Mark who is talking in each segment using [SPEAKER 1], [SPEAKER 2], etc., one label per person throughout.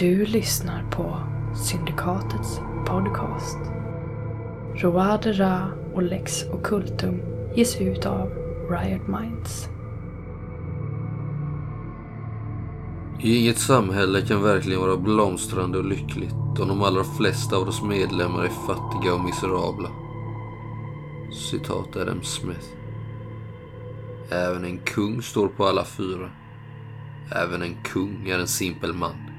[SPEAKER 1] Du lyssnar på Syndikatets podcast. Roadera och Lex Occultum ges ut av Riot Minds.
[SPEAKER 2] Inget samhälle kan verkligen vara blomstrande och lyckligt om de allra flesta av dess medlemmar är fattiga och miserabla. Citat Adam Smith. Även en kung står på alla fyra. Även en kung är en simpel man.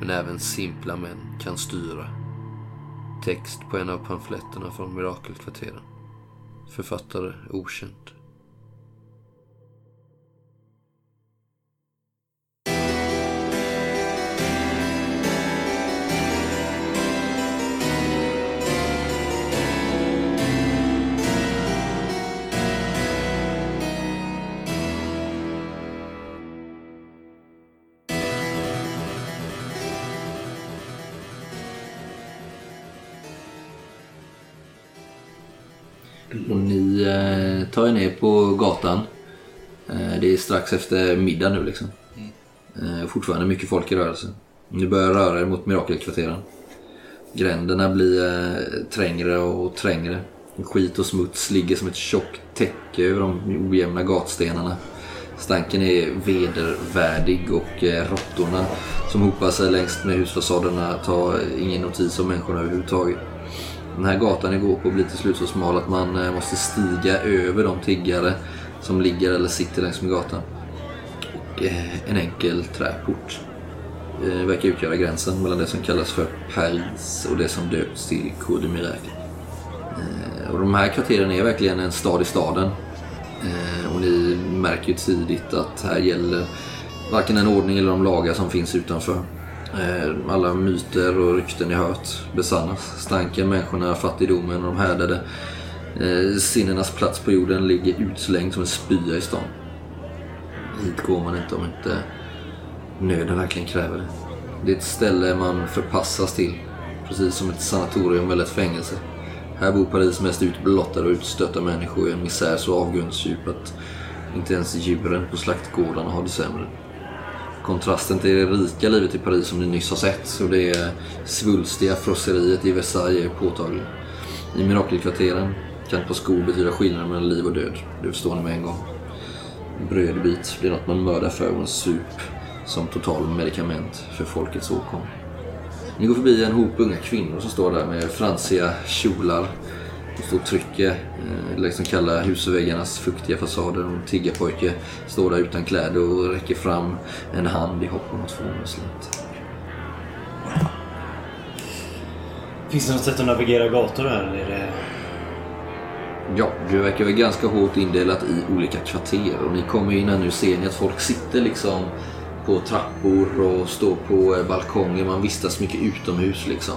[SPEAKER 2] Men även simpla män kan styra. Text på en av pamfletterna från Mirakelkvarteren. Författare okänd.
[SPEAKER 3] Tar er ner på gatan. Eh, det är strax efter middag nu liksom. Eh, fortfarande mycket folk i rörelse. Ni börjar röra er mot mirakelkvarteren. Gränderna blir eh, trängre och trängre. Skit och smuts ligger som ett tjockt täcke över de ojämna gatstenarna. Stanken är vedervärdig och råttorna som hopar sig längs med husfasaderna tar ingen notis om människorna överhuvudtaget. Den här gatan ni går på blir till slut så smal att man eh, måste stiga över de tiggare som ligger eller sitter längs med gatan. Och eh, en enkel träport eh, verkar utgöra gränsen mellan det som kallas för Paris och det som döpts till Côte de Miracle. Och de här kvarteren är verkligen en stad i staden. Och ni märker ju tidigt att här gäller varken den ordning eller de lagar som finns utanför. Eh, alla myter och rykten ni hört besannas. Stanken, människorna, fattigdomen och de härdade eh, sinnenas plats på jorden ligger utslängd som en spya i stan. Hit går man inte om inte nöden verkligen kräver det. Det är ett ställe man förpassas till. Precis som ett sanatorium eller ett fängelse. Här bor Paris mest utblottade och utstötta människor i en misär så avgrundsdjup att inte ens djuren på slaktgårdarna har det sämre. Kontrasten till det rika livet i Paris som ni nyss har sett och det svulstiga frosseriet i Versailles är påtaglig. I mirakelkvarteren kan ett par skor betyda skillnaden mellan liv och död. Det förstår ni med en gång. Brödbit blir något man mördar för och en sup som total medicament för folkets åkom. Ni går förbi en hop unga kvinnor som står där med fransiga kjolar och står och trycker eh, de kalla husväggarnas fuktiga fasader. Och en tiggarpojke står där utan kläder och räcker fram en hand i hopp om att få en slant.
[SPEAKER 4] Finns det något sätt att navigera gator här? Eller är det...
[SPEAKER 3] Ja, det verkar vara ganska hårt indelat i olika kvarter och ni kommer in här nu ser ni att folk sitter liksom på trappor och står på eh, balkonger. Man vistas mycket utomhus liksom.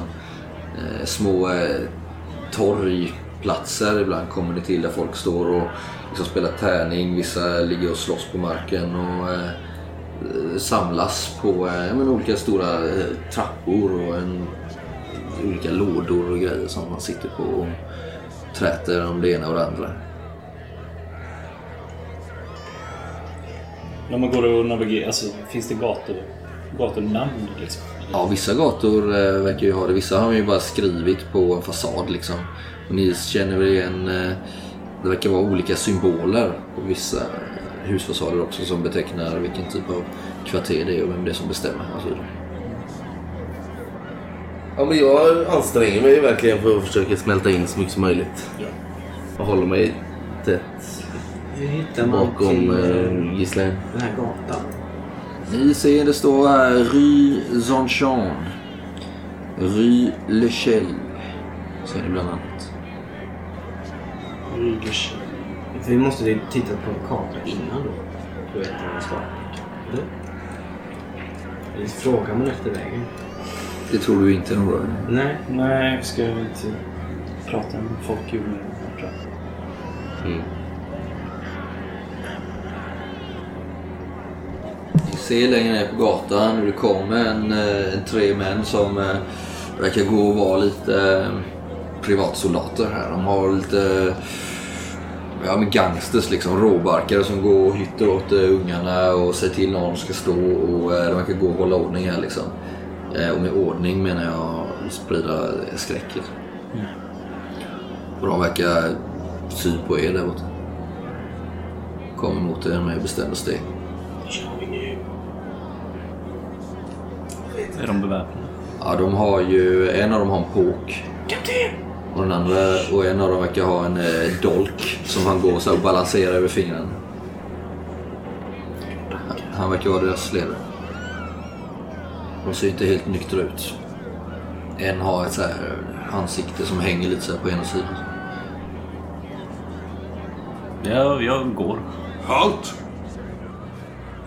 [SPEAKER 3] Eh, små eh, torgplatser ibland kommer ni till där folk står och liksom spelar tärning. Vissa ligger och slåss på marken och eh, samlas på eh, men olika stora eh, trappor och en, olika lådor och grejer som man sitter på och träter om det ena och det andra.
[SPEAKER 4] När man går och navigerar, alltså finns det gator, gatunamn liksom?
[SPEAKER 3] Ja, vissa gator eh, verkar ju ha det. Vissa har man ju bara skrivit på en fasad liksom. Och ni känner väl igen, eh, det verkar vara olika symboler på vissa husfasader också som betecknar vilken typ av kvarter det är och vem det är som bestämmer. Alltså,
[SPEAKER 5] Ja, men jag anstränger mig verkligen för att försöka smälta in så mycket som möjligt. Jag håller mig tätt
[SPEAKER 6] Hur hittar man
[SPEAKER 5] bakom
[SPEAKER 6] till
[SPEAKER 5] eh, gisslan.
[SPEAKER 6] den här gatan?
[SPEAKER 3] Ni ser det står här Rue Zonchon. Rue Lechelle. Ser ni bland annat.
[SPEAKER 4] Rygers.
[SPEAKER 6] För vi måste ju titta på en karta innan då. För att veta var vi ska. Eller? Eller frågar man efter vägen?
[SPEAKER 3] Det tror du inte Nora?
[SPEAKER 6] Nej.
[SPEAKER 4] Nej, vi ska inte prata med folk i onödan. jag.
[SPEAKER 5] Mm.
[SPEAKER 3] Ni ser längre ner på gatan hur det kommer en, eh, en tre män som eh, verkar gå och vara lite eh, privatsoldater här. De har lite ja, men gangsters, liksom, råbarkare som går och hytter åt eh, ungarna och säger till när de ska stå och eh, de verkar gå och hålla ordning här liksom. Eh, och med ordning menar jag sprida skräck. liksom. Och de verkar syn på er där borta. Kommer mot er med bestämda steg.
[SPEAKER 4] Är de beväpnade?
[SPEAKER 3] Ja, de har ju... En av dem har en påk. Och den andra och en av dem verkar ha en eh, dolk som han går så och balanserar över fingrarna. Han verkar vara deras ledare. De ser inte helt nyktra ut. En har ett så här ansikte som hänger lite så här på ena sidan.
[SPEAKER 4] Ja, jag går.
[SPEAKER 7] Halt!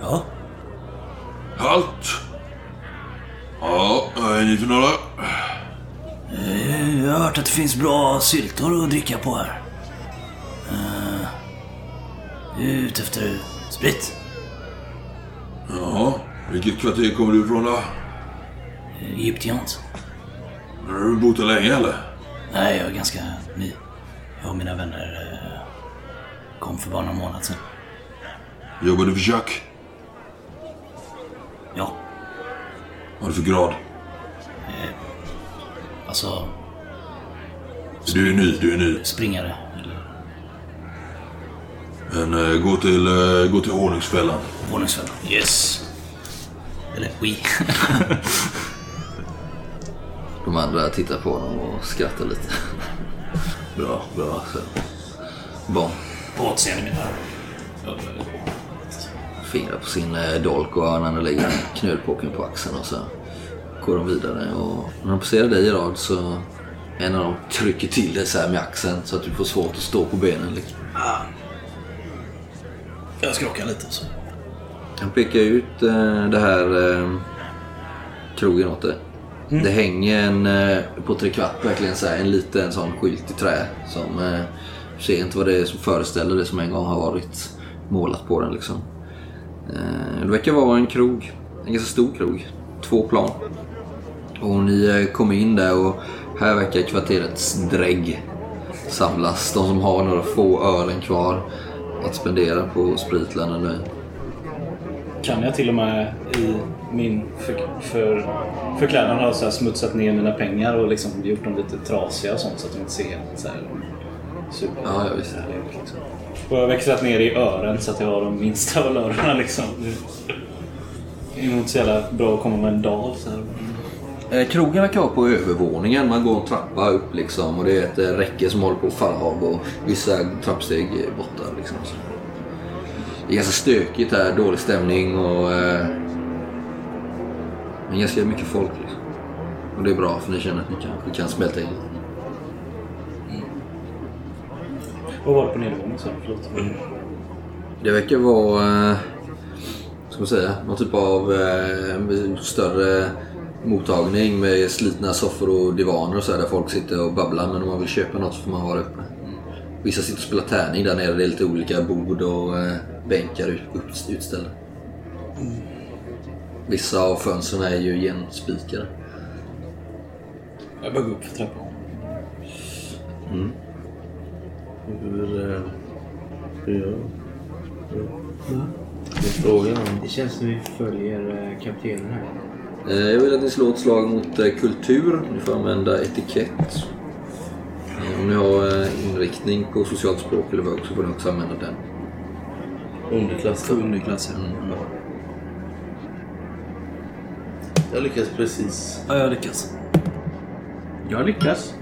[SPEAKER 4] Ja.
[SPEAKER 7] Halt! Ja, är ni för några?
[SPEAKER 4] Jag har hört att det finns bra syltor att dricka på här. Jag är ute efter sprit.
[SPEAKER 7] Ja, vilket kvarter kommer du ifrån då?
[SPEAKER 4] Egyptians.
[SPEAKER 7] Har du bott här länge eller?
[SPEAKER 4] Nej, jag är ganska ny. Jag och mina vänner eh, kom för bara någon månad sedan.
[SPEAKER 7] Jobbar du för Chuck?
[SPEAKER 4] Ja,
[SPEAKER 7] Vad har du för grad?
[SPEAKER 4] Alltså
[SPEAKER 7] Du är ny, du är ny.
[SPEAKER 4] springare. Eller
[SPEAKER 7] Men eh, gå till, gå till honungsfällan.
[SPEAKER 4] våningsfällan. Yes. Eller we.
[SPEAKER 3] De andra tittar på honom och skrattar lite. bra, bra. Så. Barn.
[SPEAKER 4] på återseende mina
[SPEAKER 3] Fingrar på sin eh, dolk och den andra lägger knölpåken på axeln och så går de vidare. Och när de passerar dig Gerard så en av dem trycker till dig så här med axeln så att du får svårt att stå på benen. Liksom.
[SPEAKER 4] Jag skrockar lite så.
[SPEAKER 3] Han pekar ut eh, det här eh, krogen åt dig. Det hänger en, eh, på trekvart verkligen så här, en liten sån skylt i trä som eh, ser inte vad det är som föreställer det som en gång har varit målat på den. Liksom. Eh, det verkar vara en krog, en ganska stor krog, två plan. Och ni eh, kommer in där och här verkar kvarterets drägg samlas. De som har några få ölen kvar att spendera på spritlanden nu.
[SPEAKER 6] Kan jag till och med i min för, för, förklädnad ha så smutsat ner mina pengar och liksom gjort dem lite trasiga och sånt så att de inte ser så här super
[SPEAKER 3] Ja, ja, visst.
[SPEAKER 6] liksom. Och jag har växlat ner i ören så att jag har de minsta av öronen liksom. Det är nog inte så jävla bra att komma med en dal så här.
[SPEAKER 3] Eh, Krogen verkar vara på övervåningen. Man går en trappa upp liksom och det är ett eh, räcke som håller på att falla av och vissa trappsteg är borta. Liksom. Det är ganska stökigt här, dålig stämning och eh, men ganska mycket folk. Liksom. Och det är bra för ni känner att ni kanske kan smälta in.
[SPEAKER 6] Vad var det på nedervåningen du? Förlåt.
[SPEAKER 3] Det verkar vara, eh, ska man säga, någon typ av eh, större mottagning med slitna soffor och divaner och så här, där folk sitter och babblar. Men om man vill köpa något så får man vara uppe. Vissa sitter och spelar tärning där nere. Det är lite olika bord och eh, bänkar ut, upp, utställda. Vissa av fönstren är ju igenspikade.
[SPEAKER 6] Jag bara gå upp för trappan.
[SPEAKER 5] Hur, eh, hur gör du? Det är frågan om...
[SPEAKER 6] Det känns som vi följer eh, kaptenen här.
[SPEAKER 3] Eh, Jag vill att ni slår ett slag mot eh, kultur. Ni får använda etikett. Eh, Om ni har inriktning på socialt språk eller vad så får ni också använda den.
[SPEAKER 5] Underklass.
[SPEAKER 4] Underklass, ja.
[SPEAKER 5] Jag lyckas precis.
[SPEAKER 4] Ja, jag lyckas.
[SPEAKER 6] Jag lyckas.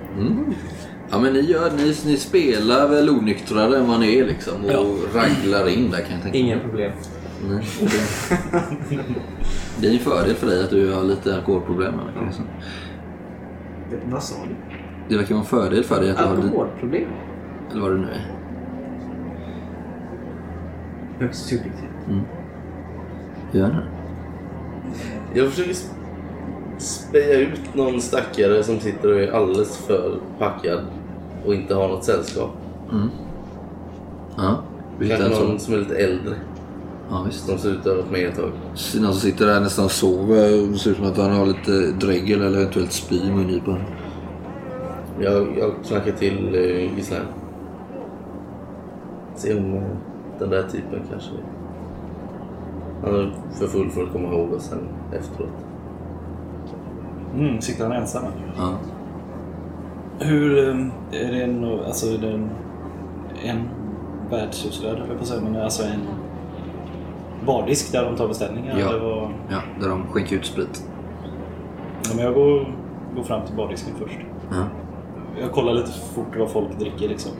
[SPEAKER 3] Ja men ni, gör, ni, ni spelar väl onyktrare än vad ni är liksom och
[SPEAKER 4] Ja.
[SPEAKER 3] raglar in där kan jag tänka mig.
[SPEAKER 6] Inga problem.
[SPEAKER 3] Nej, det, är en fördel för dig att du har lite alkoholproblem. som.
[SPEAKER 6] Vad sa du?
[SPEAKER 3] Det verkar vara en fördel för dig att du har lite,
[SPEAKER 6] Alkoholproblem?
[SPEAKER 3] eller vad det nu är.
[SPEAKER 6] Högst subjektivt.
[SPEAKER 3] Gör det.
[SPEAKER 5] Jag försöker sp- speja ut någon stackare som sitter och är alldeles för packad och inte har något sällskap.
[SPEAKER 3] Ja, du hittar
[SPEAKER 5] Kanske någon som är lite äldre.
[SPEAKER 3] Ja, visst.
[SPEAKER 5] Som ser ut att ha varit med ett tag.
[SPEAKER 3] Någon som sitter där nästan sover och ser ut som att han har lite dregel eller eventuellt spy i mungipan.
[SPEAKER 5] Jag, jag knackar till eh, Gislaine. Se om eh, den där typen kanske... Han är för full för att komma ihåg oss sen efteråt.
[SPEAKER 6] Mm, sitter han ensam?
[SPEAKER 3] Ja.
[SPEAKER 6] Hur... eh, Är det en... Alltså är det en... En värdshusvärd höll jag på att säga, men alltså en bardisk där de tar beställningar?
[SPEAKER 3] Ja.
[SPEAKER 6] Vad?
[SPEAKER 3] ja, där de skänker ut sprit.
[SPEAKER 6] Ja, men jag går, går fram till bardisken först.
[SPEAKER 3] Ja.
[SPEAKER 6] Jag kollar lite fort vad folk dricker liksom.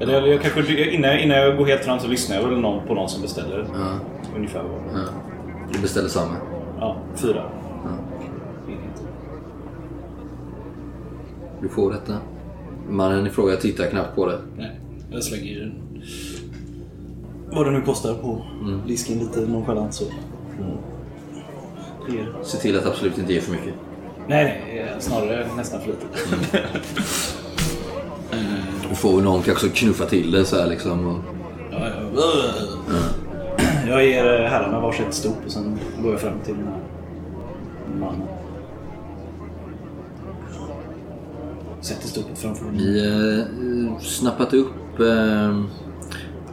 [SPEAKER 6] Eller jag, jag kanske, innan, jag- innan jag går helt fram så lyssnar jag väl någon, på någon som beställer.
[SPEAKER 3] Ja.
[SPEAKER 6] Ungefär vad.
[SPEAKER 3] Ja. Du beställer samma.
[SPEAKER 6] Ja, fyra.
[SPEAKER 3] Du får detta. Mannen i fråga tittar knappt på det.
[SPEAKER 6] Nej, jag slänger i den. Vad det nu kostar på disken lite nonchalant så. Är-
[SPEAKER 3] Se till att absolut inte ge för mycket.
[SPEAKER 6] Nej, nej, snarare nästan för lite.
[SPEAKER 3] Du får någon kanske knuffa till det så här liksom. Och...
[SPEAKER 6] Ja, ja. Jag ger eh, herrarna varsitt stop och sen går jag fram till den här mannen. Sätter stopet framför honom.
[SPEAKER 3] Ni eh, snappat upp eh,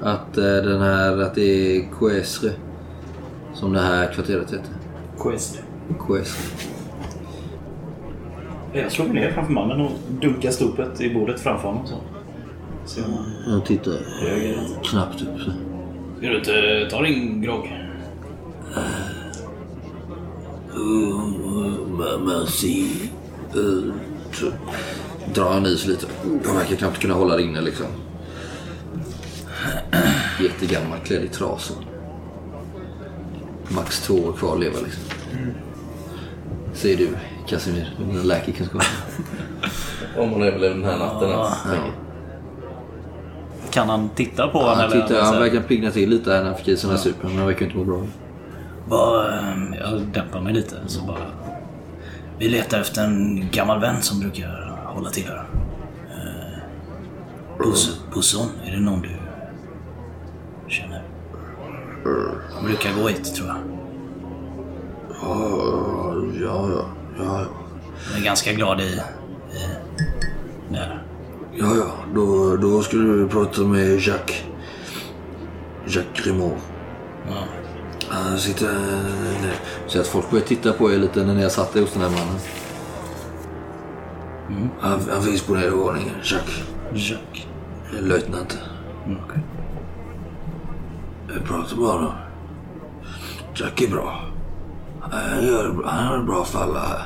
[SPEAKER 3] att eh, den här, att det är Coesre som det här kvarteret heter.
[SPEAKER 6] Quest.
[SPEAKER 3] Coesre.
[SPEAKER 6] Jag slår mig ner framför mannen och dunkar stopet i bordet framför honom. Så. Han
[SPEAKER 3] Jag tittar
[SPEAKER 6] lite.
[SPEAKER 3] knappt upp. Så.
[SPEAKER 6] Vill du inte ta din grogg?
[SPEAKER 3] Merci. Drar han i sig lite. Han verkar knappt kunna hålla det inne liksom. Jättegammal, klädd i trasor. Max två år kvar att leva liksom. Säger du, Casimir, med dina läkekunskaper.
[SPEAKER 5] Om man överlever den här natten. alltså.
[SPEAKER 3] Ja.
[SPEAKER 6] Kan han titta på
[SPEAKER 3] Han,
[SPEAKER 6] honom? eller?
[SPEAKER 3] tittar, han
[SPEAKER 6] Så här,
[SPEAKER 3] verkar pigna till lite här när han fick i sig den här supen. Men han verkar inte må bra.
[SPEAKER 4] Bara, ehm, jag dämpar mig lite så bara... Vi letar efter en gammal vän som brukar hålla till här. Eh, Bus- Busson, är det någon du? Han brukar gå hit tror jag.
[SPEAKER 3] Ja, ja, ja. ja.
[SPEAKER 4] Han är ganska glad i... i där.
[SPEAKER 3] Ja, ja. Då, då skulle du prata med Jacques. Jacques Grimaud.
[SPEAKER 4] Ja.
[SPEAKER 3] Han sitter... Nej. Så att folk börjar titta på er lite när ni har satt er hos den här mannen. Han, han finns på nedervåningen. Jacques.
[SPEAKER 4] Jacques.
[SPEAKER 3] Löjtnant.
[SPEAKER 4] Mm, okej.
[SPEAKER 3] Jag pratar med honom. Jack är bra. Han gör, han har bra för alla här.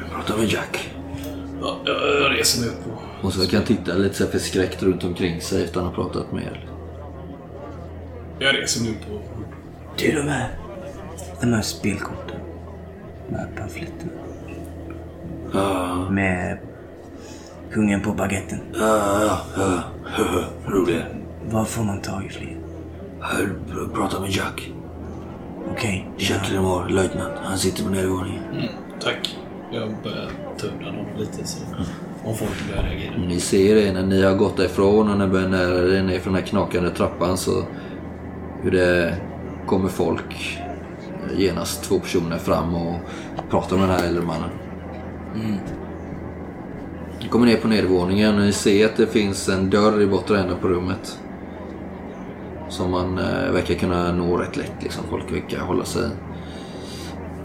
[SPEAKER 3] Jag pratar med Jack.
[SPEAKER 6] Ja, jag reser mig upp och...
[SPEAKER 3] Och så kan han titta lite så förskräckt runt omkring sig efter att han har pratat med er.
[SPEAKER 6] Jag reser mig upp och...
[SPEAKER 8] Du, de här, de här spelkorten. De här pamfletterna.
[SPEAKER 3] Ja,
[SPEAKER 8] Med kungen på baguetten.
[SPEAKER 3] ja, ja. ja. Roliga.
[SPEAKER 8] Var får man tag i fler?
[SPEAKER 3] Här, prata med Jack.
[SPEAKER 8] Okej.
[SPEAKER 3] Jack Lemar, löjtnant. Han sitter på nedervåningen.
[SPEAKER 6] Tack. Jag börjar tubbla dem lite så om folk börjar reagera.
[SPEAKER 3] Ni ser det när ni har gått därifrån och när ni börjar nära er ner från den här knakande trappan så hur det kommer folk genast två personer fram och pratar med den här äldre mannen. Ni kommer ner på nedervåningen och ni ser att det finns en dörr i bortre änden på rummet. Som man eh, verkar kunna nå rätt lätt. Liksom. Folk verkar hålla sig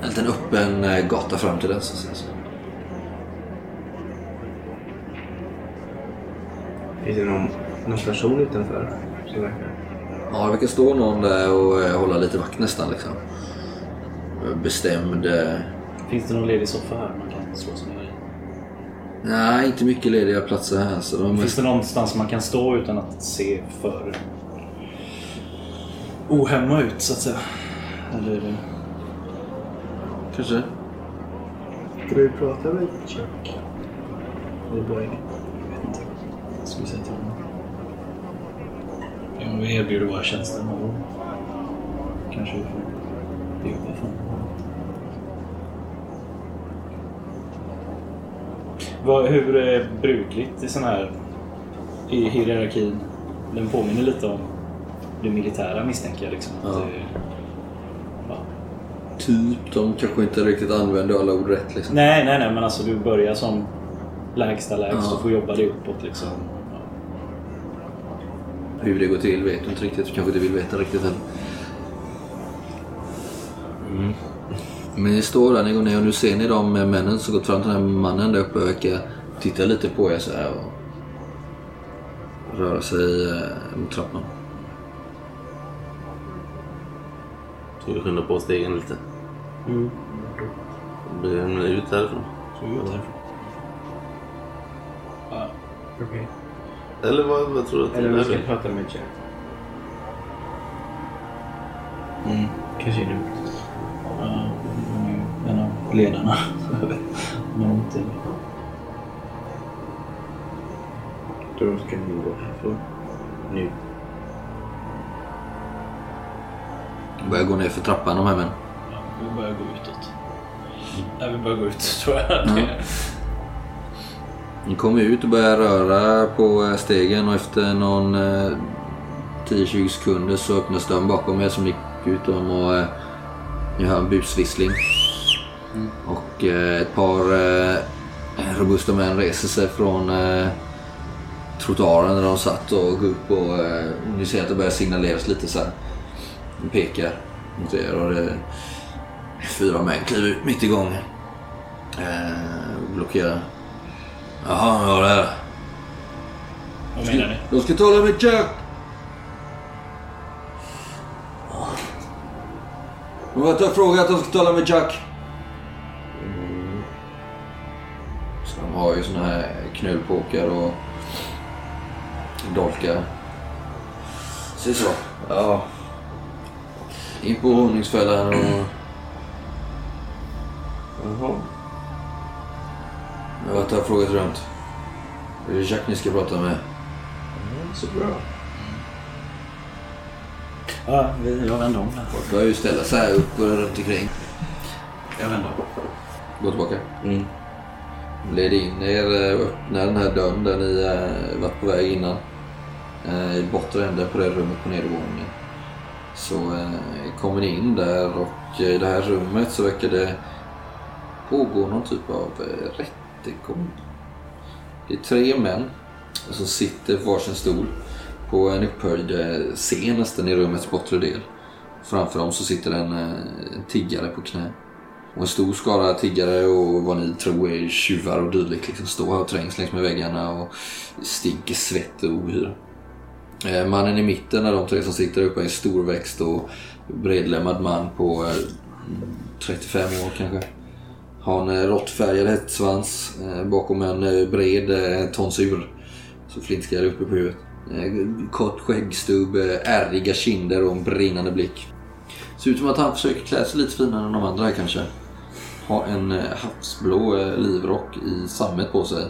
[SPEAKER 3] en liten öppen eh, gata fram till den. Så att säga. Så.
[SPEAKER 9] Finns det någon, någon person utanför som verkar...
[SPEAKER 3] Ja, det verkar stå någon där och eh, hålla lite vakt nästan liksom. Bestämd. eh,
[SPEAKER 6] Finns det någon ledig soffa här man kan slå sig ner i?
[SPEAKER 3] Nej, inte mycket lediga platser här. Så de
[SPEAKER 6] Finns
[SPEAKER 3] mest...
[SPEAKER 6] det någonstans man kan stå utan att se för ohemma ut så att säga? Eller är det...
[SPEAKER 3] Kanske.
[SPEAKER 9] Ska du prata med Chuck?
[SPEAKER 6] Bra idé? Jag vet inte. Jag skulle säga till honom. Ja, vi erbjuder våra tjänster någon gång. Kanske vi får jobba för honom. Vad, hur är brukligt i sån här i hierarkin? Den påminner lite om det militära misstänker jag. Liksom. Att
[SPEAKER 3] Ja. Typ, de kanske inte riktigt använder alla ord rätt liksom.
[SPEAKER 6] Nej, nej, nej, men alltså du börjar som lägsta lägst
[SPEAKER 3] Ja.
[SPEAKER 6] och får jobba dig uppåt liksom. Ja.
[SPEAKER 3] Hur det går till vet du inte riktigt. Du kanske inte vill veta riktigt heller. Men ni står där, ni går ner och nu ser ni de männen som gått fram till den här mannen där uppe och verkar titta lite på er så här och röra sig eh, mot trappan.
[SPEAKER 5] Ska vi skynda på stegen lite?
[SPEAKER 9] Mm.
[SPEAKER 5] Det blir en minut härifrån.
[SPEAKER 6] Så vi går härifrån. Ja.
[SPEAKER 9] Okej.
[SPEAKER 5] Eller vad, vad tror du att
[SPEAKER 9] Eller vi ska prata med Jack.
[SPEAKER 6] Mm.
[SPEAKER 9] Kanske är dumt.
[SPEAKER 6] Ja, hon är ju en av ledarna. Men inte...
[SPEAKER 9] Då ska ni gå härifrån. Nu.
[SPEAKER 3] Börjar gå ner för trappan de här männen.
[SPEAKER 6] Ja, vi börjar gå utåt. Nej, vi börjar gå ut tror jag. Det-
[SPEAKER 3] Ni kommer ut och börjar röra på eh, stegen och efter någon eh, 10-20 sekunder så öppnas dörren bakom er som gick ut om och eh, ni hör en busvissling. Och eh, ett par eh, robusta män reser sig från eh, trottoaren där de satt och går upp och eh, ni ser att det börjar signaleras lite så här. De pekar mot er och det fyra män kliver ut mitt i gången. Eh, blockerar. Jaha, ja det här.
[SPEAKER 6] Vad menar ni?
[SPEAKER 3] De ska tala med Jack! De har frågat att de ska tala med Jack. Så de har ju såna här knölpåkar och dolkar. Se så.
[SPEAKER 5] Ja.
[SPEAKER 3] In på honungsfällan och...
[SPEAKER 5] Jaha.
[SPEAKER 3] Jag har varit och frågat runt. Det är Jack ni ska prata med.
[SPEAKER 9] Så bra.
[SPEAKER 6] Ja, vi, jag vänder om där.
[SPEAKER 3] Folk börjar ju ställa sig här upp och runt omkring.
[SPEAKER 6] Jag vänder om.
[SPEAKER 3] Gå tillbaka.
[SPEAKER 5] Mm.
[SPEAKER 3] Led in er och öppnade den här dörren där ni eh, varit på väg innan. Eh, I bortre änden på det rummet på nedervåningen. Så eh, kommer ni in där och eh, i det här rummet så verkar det pågå någon typ av eh, rättegång. Det är tre män som sitter på varsin stol på en upphöjd eh, scen nästan i rummets bortre del. Framför dem så sitter en, eh, en tiggare på knä. Och en stor skara tiggare och vad ni tror är tjuvar och dylikt liksom står här och trängs längs med väggarna och stinker svett och ohyra. Eh, Mannen i mitten av de tre som sitter uppe är en storväxt och bredlemmad man på eh, 35 år kanske. Har en eh, råttfärgad hästsvans eh, bakom en eh, bred eh, tonsur. Så flintskallig uppe på huvudet. Eh, Kort skäggstubb, eh, ärriga kinder och en brinnande blick. Ser ut som att han försöker klä sig lite finare än de andra här kanske. Har en eh, havsblå eh, livrock i sammet på sig.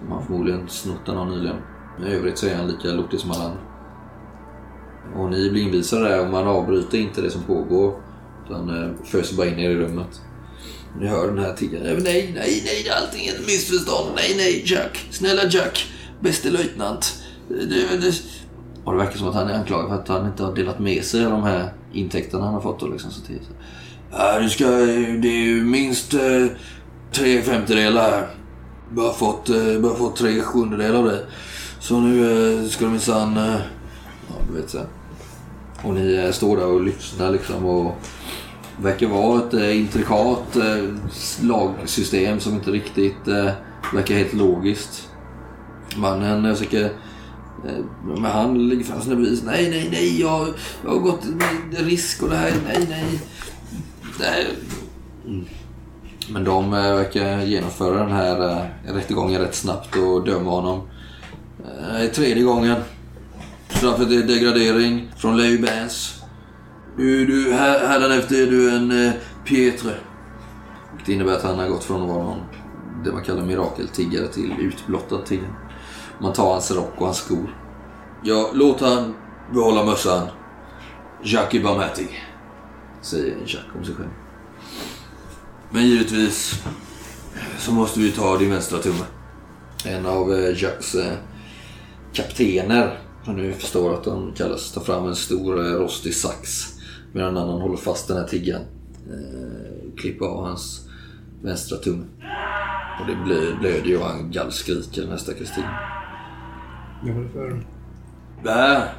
[SPEAKER 3] Som han förmodligen snott den av nyligen. Men i övrigt så är han lika lortig som alla andra. Och ni blir invisade där och man avbryter inte det som pågår. Utan eh, föser bara in er i rummet. Ni hör den här tiggaren. "Nej, Nej, nej, allting är ett missförstånd. Nej, nej, Jack. Snälla Jack. Bäste löjtnant. Du, du. Och det verkar som att han är anklagad för att han inte har delat med sig av de här intäkterna han har fått. Då, liksom, så till. Ja, du ska, det är ju minst eh, tre femtedelar här. Bara fått, eh, bara fått tre sjundedelar av det. Så nu eh, ska de minsann... Eh, ja, du vet så. Och ni eh, står där och lyssnar liksom och verkar vara ett eh, intrikat eh, lagsystem som inte riktigt eh, verkar helt logiskt. Mannen jag försöker Eh, Men han lägger fram sina bevis. Nej, nej, nej. Jag, jag har gått med risk och det här. Nej, nej. nej. Mm. Men de eh, verkar genomföra den här eh, rättegången rätt snabbt och döma honom. Nej, tredje gången. Straffet är degradering från Lay Bands. Du, du, här, hädanefter är du en eh, Pietre. Det innebär att han har gått från att vara någon, det man kallar mirakeltiggare till utblottad tiggare. Man tar hans rock och hans skor. Ja, låt han behålla mössan. Jackie Barmati. Säger Jack om sig själv. Men givetvis så måste vi ta din vänstra tumme. En av Jacks eh, eh kaptener, som nu förstår att de kallas, tar fram en stor eh, rostig sax. Medan en annan håller fast den här tiggan. Eh, klipper av hans vänstra tumme. Och det blö- blöder ju och han gallskriker här stackars tigern.
[SPEAKER 9] Jag håller för.
[SPEAKER 3] Där,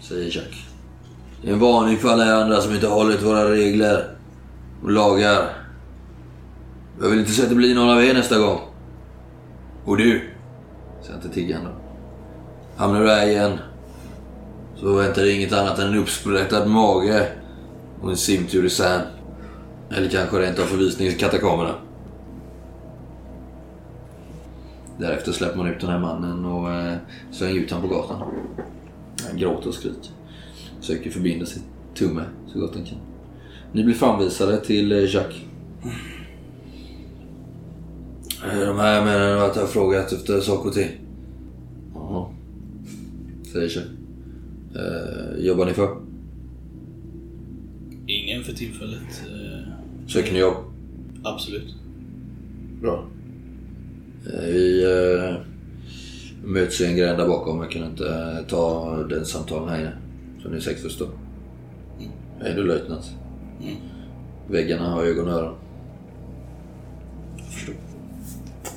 [SPEAKER 3] säger Jack. Det är en varning för alla er andra som inte hållit våra regler och lagar. Jag vill inte se att det blir någon av er nästa gång. Och du, säger han till tiggaren då. Hamnar du här igen så väntar det inget annat än en uppsprättad mage och en simtur i sand. Eller kanske rent av förvisning i katakomberna. Därefter släpper man ut den här mannen och eh, slänger ut honom på gatan. Han gråter och skriker. Söker förbinda sin tumme så gott han kan. Ni blir framvisade till eh, Jacques. Eh, de här männen har varit här och frågat efter saker och ting. Jacques. Eh, jobbar ni för?
[SPEAKER 4] Ingen för tillfället. Eh,
[SPEAKER 3] Söker ni jobb?
[SPEAKER 4] absolut.
[SPEAKER 5] Bra.
[SPEAKER 3] Eh, Vi eh, möts i en gränd där bakom. Jag kan inte eh, ta den samtalen här inne. Som ni säkert förstår. Är du löjtnant? Väggarna har ögon och öron.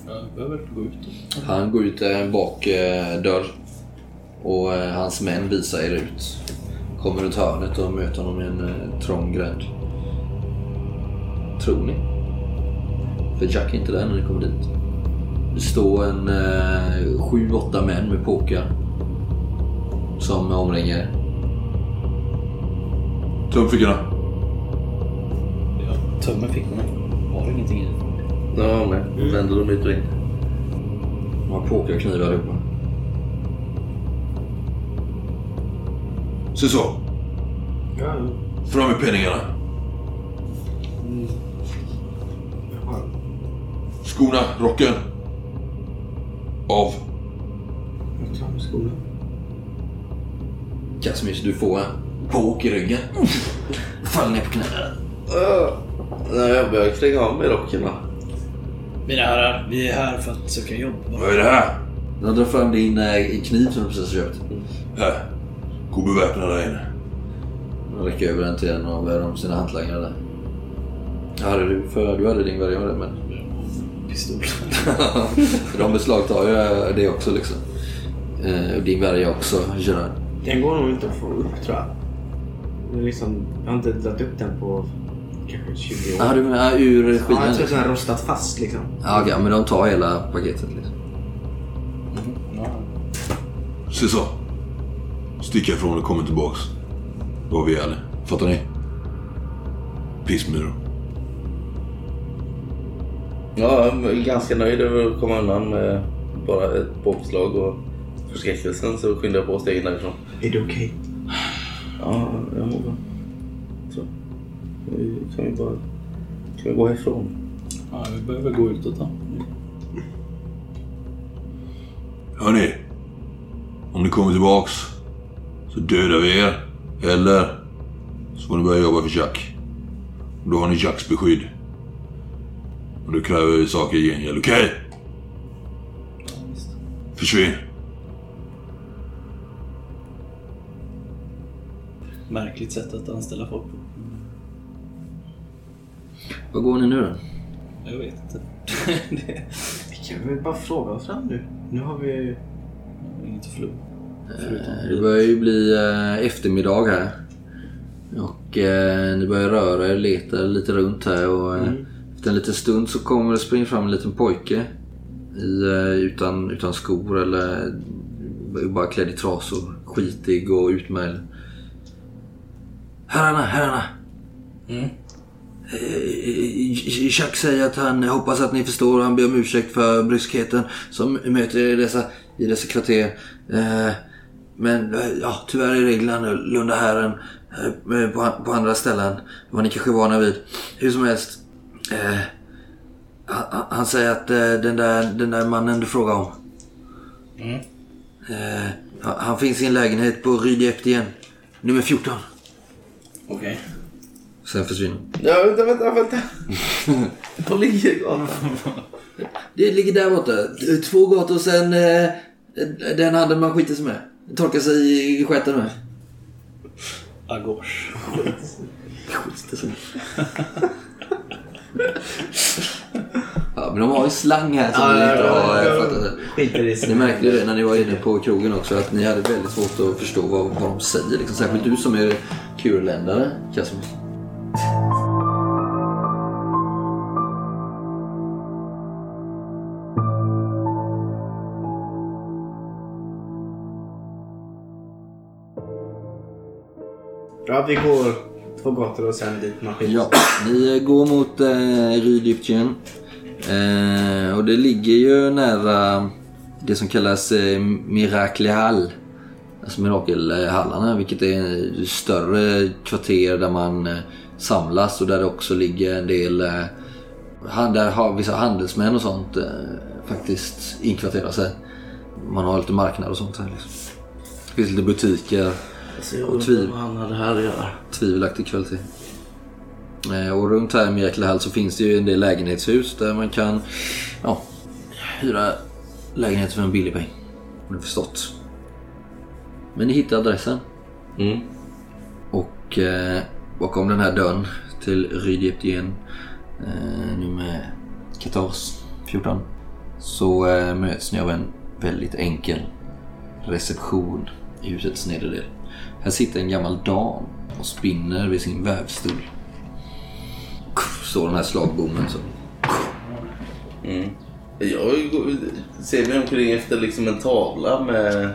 [SPEAKER 6] Jag behöver gå ut.
[SPEAKER 3] Han går ut en bakdörr och eh, hans män visar er ut. Kommer runt hörnet och möter honom i en eh, trång gränd. Tror ni? För Jack är inte där när ni kommer dit. Det står en eh, sju, åtta män med påkar. Som omringar er.
[SPEAKER 7] Töm fickorna.
[SPEAKER 6] Jag tömmer fickorna. Har ingenting i.
[SPEAKER 5] Ja, med. Vänder de ut och in.
[SPEAKER 3] De har påkar och knivar allihopa.
[SPEAKER 7] Se så.
[SPEAKER 9] Ja,
[SPEAKER 7] Fram med penningarna.
[SPEAKER 9] ja.
[SPEAKER 7] Skorna, rocken. Av.
[SPEAKER 9] Jag tar med skorna.
[SPEAKER 3] Casimir, du får en påk i ryggen. Faller ner på knäna.
[SPEAKER 5] Uh, nej, jag börjar klänga av mig rocken va.
[SPEAKER 4] Mina herrar, vi är här för att söka jobb.
[SPEAKER 7] Vad är det här?
[SPEAKER 3] De drar fram din eh, kniv som du precis har köpt.
[SPEAKER 7] Här. Gå beväpnad där inne.
[SPEAKER 3] De räcker över den till en av de sina hantlangare där. Ja, du, för, du hade din det, men...
[SPEAKER 4] Pistol.
[SPEAKER 3] de beslagtar ju eh, det också liksom. Eh, och din värja också, Gerard.
[SPEAKER 9] Den går nog inte att få upp tror jag. Det är liksom, jag har inte dragit upp den på kanske 20 år.
[SPEAKER 3] Ja, du menar ur
[SPEAKER 9] Ja,
[SPEAKER 3] skivan?
[SPEAKER 9] jag tror att
[SPEAKER 3] liksom.
[SPEAKER 9] den har rostat fast liksom.
[SPEAKER 3] Ja, okej, men de tar hela paketet liksom.
[SPEAKER 7] Se så. Stick härifrån och kommer tillbaks. Då har vi alla. Fattar ni? Pissmyror.
[SPEAKER 5] Ja, jag är ganska nöjd över att komma undan med bara ett bakslag och förskräckelsen så skyndar jag på stegen därifrån.
[SPEAKER 9] Är det okej?
[SPEAKER 5] Ja, jag mår bra. Så. Vi kan vi bara kan vi gå härifrån.
[SPEAKER 6] Ja, vi behöver gå utåt då.
[SPEAKER 7] Hörni. Om ni kommer tillbaks så dödar vi er. Eller så får ni börja jobba för Jack. Och då har ni Jacks beskydd. Och då kräver vi saker i gengäld, okej? Försvinn.
[SPEAKER 6] Märkligt sätt att anställa folk på.
[SPEAKER 3] Vad går ni nu då?
[SPEAKER 6] Jag vet inte. det
[SPEAKER 9] Vi kan väl bara fråga oss fram nu. Nu har vi...
[SPEAKER 6] inget att förlora.
[SPEAKER 3] Eh, Det börjar ju bli eh, eftermiddag här. Och eh, ni börjar röra er, leta lite runt här och eh, efter en liten stund så kommer det springa fram en liten pojke. I, utan, utan skor eller bara klädd i trasor. Skitig och utmärgd. Herrarna, herrarna!
[SPEAKER 4] Mm.
[SPEAKER 3] Jack säger att han hoppas att ni förstår han ber om ursäkt för bryskheten som möter i dessa, i dessa kvarter. Eh, Men eh, ja, tyvärr är reglerna annorlunda här än eh, på, på andra ställen. Vad ni kanske är vana vid. Hur som helst. Eh, han, han säger att eh, den, där, den där mannen du frågar om. Eh, han- finns i en lägenhet på Ryd igen. Nummer 14.
[SPEAKER 4] Okej.
[SPEAKER 3] Sen försvinner
[SPEAKER 5] Ja, vänta, vänta, vänta. De ligger gatan.
[SPEAKER 3] Det ligger där borta. Två gator sen eh, den handen man skiter sig med. Torkar sig i stjärten med.
[SPEAKER 6] Agors.
[SPEAKER 3] Sig. ja, men de har ju slang här som
[SPEAKER 9] ja,
[SPEAKER 3] inte har fattat.
[SPEAKER 9] I
[SPEAKER 3] Ni märkte ju det när ni var inne på krogen också att ni hade väldigt svårt att förstå vad, vad de säger. Liksom. Särskilt du som är kurländare, Casimir.
[SPEAKER 9] Ja, vi går två gator och sen dit man skiljs.
[SPEAKER 3] Ja, ni eh, går mot eh, Rydgyptien. Eh, och det ligger ju nära det som kallas eh, Miraklehall. Alltså mirakelhallarna, vilket är större kvarter där man eh, samlas och där det också ligger en del eh, där har vissa handelsmän och sånt eh, faktiskt inkvarterar sig. Man har lite marknad och sånt här liksom. Det finns lite butiker och
[SPEAKER 5] undrar
[SPEAKER 3] tvivel.
[SPEAKER 5] vad han hade här att göra.
[SPEAKER 3] tvivelaktig kvalitet. Eh, Och runt här i Mirakelhall så finns det ju en del lägenhetshus där man kan ja, hyra lägenheter för en billig peng. Har ni förstått. Men ni hittar adressen.
[SPEAKER 5] Mm.
[SPEAKER 3] Och eh, bakom den här dörren till Rydgyptien eh, nummer 14, 14 så eh, möts ni av en väldigt enkel reception i husets nedre del. Här sitter en gammal dam och spinner vid sin vävstol. Står den här slagbommen så.
[SPEAKER 5] Mm. Jag ser mig omkring efter liksom en tavla med,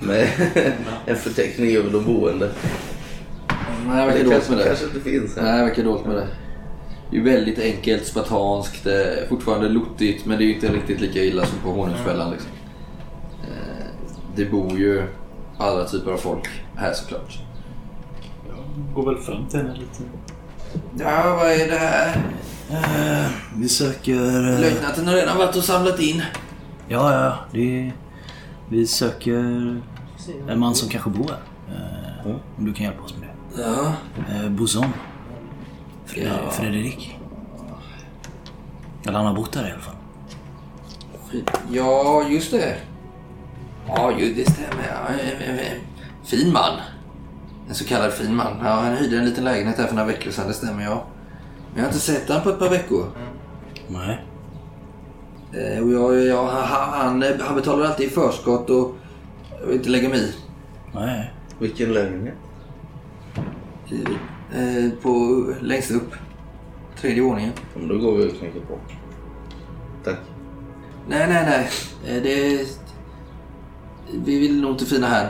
[SPEAKER 5] med en förteckning över de boende.
[SPEAKER 3] Nej, det verkar
[SPEAKER 5] Det
[SPEAKER 3] dåligt med det.
[SPEAKER 5] kanske inte finns här.
[SPEAKER 3] Nej, det verkar dåligt med det. Det är väldigt enkelt, spartanskt, är fortfarande lottigt men det är ju inte riktigt lika illa som på Honungsfällan. Liksom. Eh, Det bor ju alla typer av folk här såklart.
[SPEAKER 6] Går väl fram till henne lite.
[SPEAKER 3] Ja, vad är det här?
[SPEAKER 4] Eh, vi söker... eh,
[SPEAKER 3] Löjtnanten har redan varit och samlat in.
[SPEAKER 4] Ja, ja. Det, vi söker en man som kanske bor här. Eh, Om du kan hjälpa oss med det.
[SPEAKER 3] Ja,
[SPEAKER 4] Eh, Boson. Fred,
[SPEAKER 3] Ja.
[SPEAKER 4] Fredrik. Eller han har bott här i alla fall.
[SPEAKER 3] ja just det. Ja, ju, det stämmer. Fin man. En så kallad fin man. Ja, han hyrde en liten lägenhet här för några veckor sedan, det stämmer ja. Men jag har inte sett honom på ett par veckor.
[SPEAKER 4] Nej.
[SPEAKER 3] Eh, Och jag, jag, han, han, han betalar alltid i förskott och jag vill inte lägga mig i.
[SPEAKER 4] Nej.
[SPEAKER 5] Vilken lägenhet?
[SPEAKER 3] Eh, På, längst upp. Tredje våningen.
[SPEAKER 5] Ja, men då går vi och knäcker på. Tack.
[SPEAKER 3] Nej, nej, nej. Eh, Det... Vi vill nog inte fina här.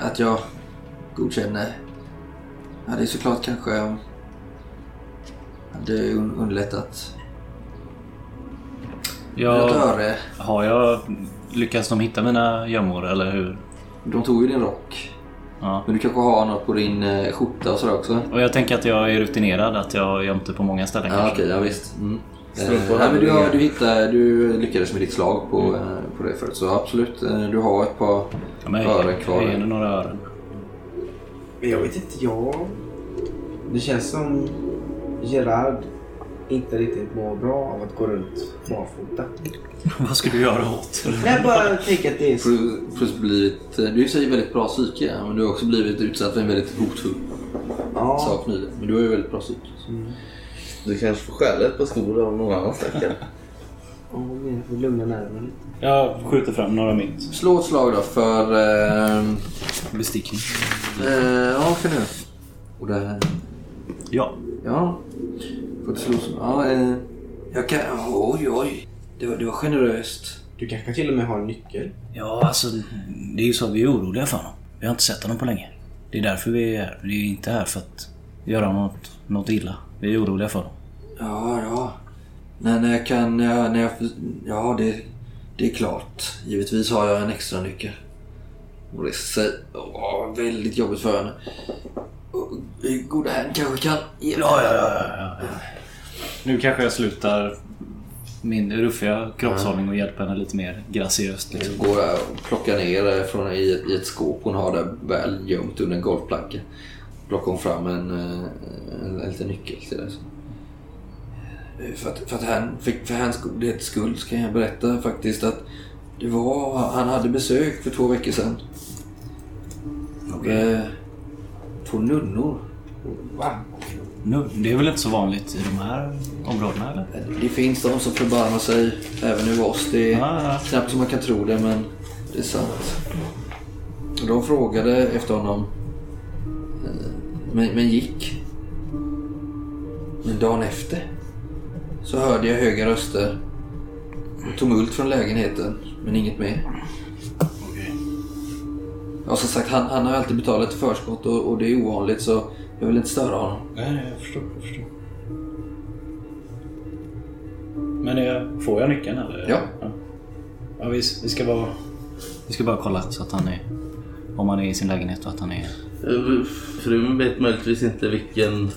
[SPEAKER 3] Att jag godkänner. Ja, det är såklart kanske... eh, Hade un- underlättat.
[SPEAKER 6] Ja,
[SPEAKER 3] Ett öre.
[SPEAKER 6] har jag... Lyckas de hitta mina gömmor eller hur?
[SPEAKER 3] De tog ju din rock.
[SPEAKER 6] Ja.
[SPEAKER 3] Men du kanske har något på din eh, skjorta och sådär också?
[SPEAKER 6] Och jag tänker att jag är rutinerad, att jag har gömt det på många ställen
[SPEAKER 3] Ja,
[SPEAKER 6] kanske.
[SPEAKER 3] okej, ja visst. Mm.
[SPEAKER 5] Strumpor
[SPEAKER 3] Eh, nej, men du, har, du, hittade, du lyckades med ditt slag på, eh, på det förut. Så absolut, eh, du har ett par
[SPEAKER 6] Ja, jag
[SPEAKER 3] kvar.
[SPEAKER 6] ger henne några öron.
[SPEAKER 9] Men jag vet inte, jag... Det känns som Gerard inte riktigt mår bra av att gå runt barfota.
[SPEAKER 6] Vad ska du göra åt
[SPEAKER 9] Jag bara tänker att det är så...
[SPEAKER 3] Plus, plus blivit, eh, du är i sig väldigt bra psyke, men du har också blivit utsatt för en väldigt hotfull
[SPEAKER 9] Ja.
[SPEAKER 3] sak nyligen. Men du har ju väldigt bra psyke. så.
[SPEAKER 5] Du kanske får stjäla ett par skor av någon annan stackare.
[SPEAKER 9] Ja, jag får lugna nerverna lite.
[SPEAKER 6] Jag skjuter fram några mynt.
[SPEAKER 3] Slå ett slag då för... Eh,
[SPEAKER 4] Bestickning.
[SPEAKER 3] eh, ja, kan du. Och det här...
[SPEAKER 6] Ja.
[SPEAKER 3] Ja. Får du slå så... Ja, eh, jag kan... Oj, oj. Det var, det var generöst.
[SPEAKER 9] Du kanske till och med har en nyckel?
[SPEAKER 4] Ja, alltså det är ju så att vi är oroliga för honom. Vi har inte sett honom på länge. Det är därför vi är här. Vi är inte här för att göra något, något illa. Vi är oroliga för honom.
[SPEAKER 3] Ja, ja. Nej, när jag kan... När jag, ja, det, det är klart. Givetvis har jag en extra nyckel. Och det är åh, väldigt jobbigt för henne. Goda herrn kanske kan ge
[SPEAKER 4] Ja, ja, ja. ja, ja.
[SPEAKER 6] Nu kanske jag slutar min ruffiga kroppshållning och hjälper henne lite mer graciöst. Liksom.
[SPEAKER 3] Går jag och plockar ner från i ett, i ett skåp hon har där väl gömt under en golvplanka. Plockar hon fram en, eh, en, en liten nyckel till det. För att, för att han, för, för hans godhets skull ska jag berätta faktiskt att det var, han hade besök för två veckor sedan.
[SPEAKER 4] Okej.
[SPEAKER 3] Eh, två nunnor.
[SPEAKER 9] Va?
[SPEAKER 4] Nu, det är väl inte så vanligt i de här områdena eller?
[SPEAKER 3] Det finns de som förbarmar sig även över oss. Det är
[SPEAKER 4] Ja, ja.
[SPEAKER 3] knappt som man kan tro det men det är sant. De frågade efter honom. Men, men gick. Men dagen efter så hörde jag höga röster. Och tumult från lägenheten men inget mer.
[SPEAKER 4] Okej.
[SPEAKER 3] Ja, som sagt, han, han har alltid betalat i förskott och, och det är ovanligt så jag vill inte störa honom.
[SPEAKER 6] Nej, jag förstår. Jag förstår. Men jag, får jag nyckeln eller?
[SPEAKER 3] Ja.
[SPEAKER 6] Ja, vi, vi, ska bara, vi ska bara kolla så att han är... Om han är i sin lägenhet och att han är...
[SPEAKER 5] Eh, Frun vet möjligtvis inte vilken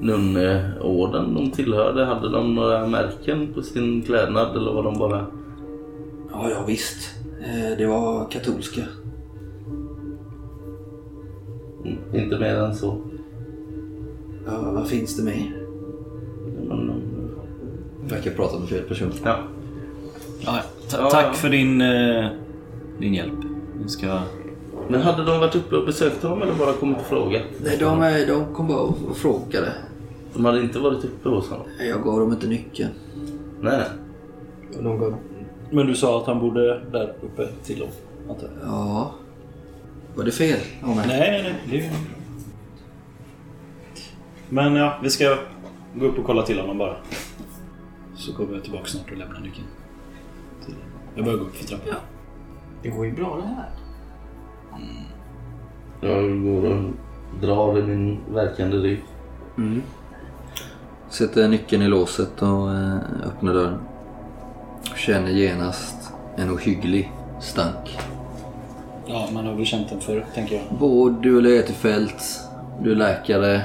[SPEAKER 5] nunneorden de tillhörde. Hade de några märken på sin klädnad eller var de bara...
[SPEAKER 3] Ja, ja visst. Eh, Det var katolska.
[SPEAKER 5] Mm, Inte mer än så.
[SPEAKER 3] Ja, vad finns det med?
[SPEAKER 5] Men, de-
[SPEAKER 3] Verkar prata med fel person.
[SPEAKER 5] ja.
[SPEAKER 6] Ja, ja. Ta-
[SPEAKER 5] Ja,
[SPEAKER 6] tack för din, eh, din hjälp. Vi ska...
[SPEAKER 5] Men hade de varit uppe och besökt honom eller bara kommit och frågat?
[SPEAKER 3] Nej, de, eh, de kom bara och frågade.
[SPEAKER 5] De hade inte varit uppe hos honom?
[SPEAKER 3] Jag gav dem inte nyckeln.
[SPEAKER 5] Nej, nej.
[SPEAKER 9] Och de gav...
[SPEAKER 6] Men du sa att han bodde där uppe till dem? antar jag.
[SPEAKER 3] Ja. Var det fel av mig?
[SPEAKER 6] Nej, nej, nej. Det är ju... Men ja, vi ska gå upp och kolla till honom bara. Så kommer jag tillbaka snart och lämnar nyckeln. Jag börjar gå upp för trappan.
[SPEAKER 9] Det går ju bra det här.
[SPEAKER 5] Jag går och drar i min verkande rygg.
[SPEAKER 3] Sätter nyckeln i låset och eh, öppnar dörren. Känner genast en ohygglig stank.
[SPEAKER 6] Ja, man har väl känt den förr, tänker jag.
[SPEAKER 3] Båd, du är Lötefält. Du är läkare.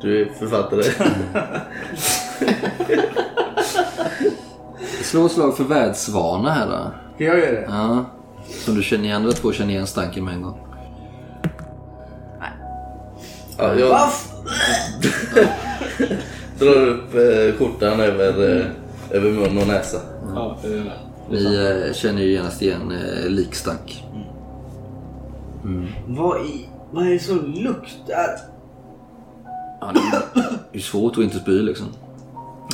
[SPEAKER 5] Du är författare.
[SPEAKER 3] Slå slag för världsvana här då.
[SPEAKER 9] Ska jag göra det?
[SPEAKER 3] Ja. Som du känner igen, andra två känner igen stanken med en gång.
[SPEAKER 5] Ja, jag drar upp eh, skjortan över, eh, över mun och näsa.
[SPEAKER 6] Ja, eh,
[SPEAKER 3] Vi eh, känner ju genast igen eh, likstank.
[SPEAKER 9] Vad i... Vad är det som luktar?
[SPEAKER 3] Ja, det är- det är svårt att inte spy liksom.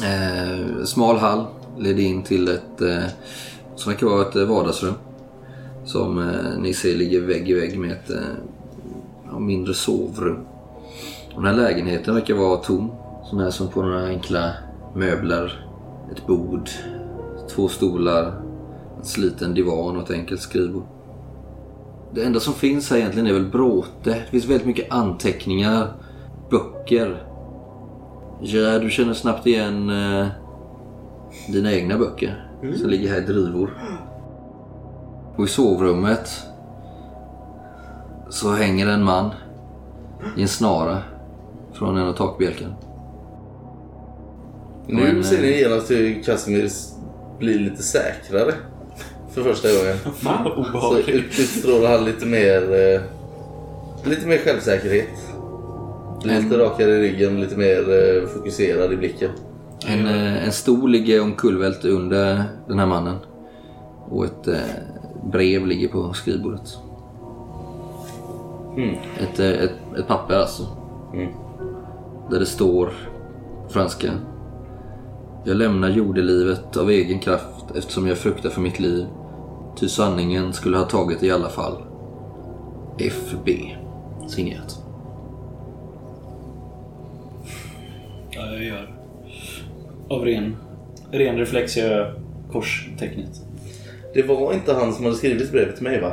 [SPEAKER 3] Eh, smal hall leder in till ett eh, som verkar vara ett eh, vardagsrum. Som eh, ni ser ligger vägg i vägg med ett eh, mindre sovrum. Och den här lägenheten verkar vara tom. Som är som på några enkla möbler. Ett bord, två stolar, en sliten divan och ett enkelt skrivbord. Det enda som finns här egentligen är väl bråte. Det finns väldigt mycket anteckningar, böcker. Gerard, du känner snabbt igen eh, dina egna böcker som ligger här i drivor. Och i sovrummet så hänger en man i en snara från en av takbjälkarna.
[SPEAKER 5] Nu
[SPEAKER 3] Men,
[SPEAKER 5] ser ni
[SPEAKER 3] eh,
[SPEAKER 5] genast hur Casimir blir lite säkrare. För första gången.
[SPEAKER 6] fan vad
[SPEAKER 5] Så
[SPEAKER 6] obehagligt.
[SPEAKER 5] ut- utstrålar han lite mer, eh, lite mer självsäkerhet. Lite rakare i ryggen, lite mer eh, fokuserad i blicken.
[SPEAKER 3] En, en stol ligger omkullvält under den här mannen. Och ett brev ligger på skrivbordet.
[SPEAKER 5] Mm.
[SPEAKER 3] Ett, eh, ett, ett papper alltså.
[SPEAKER 5] Mm.
[SPEAKER 3] Där det står på franska. Jag lämnar jordelivet av egen kraft eftersom jag fruktar för mitt liv. Ty sanningen skulle ha tagit i alla fall. FB. Signerat.
[SPEAKER 6] Ja, jag gör. Av ren, ren reflex gör jag korstecknet.
[SPEAKER 5] Det var inte han som hade skrivit brevet till mig va?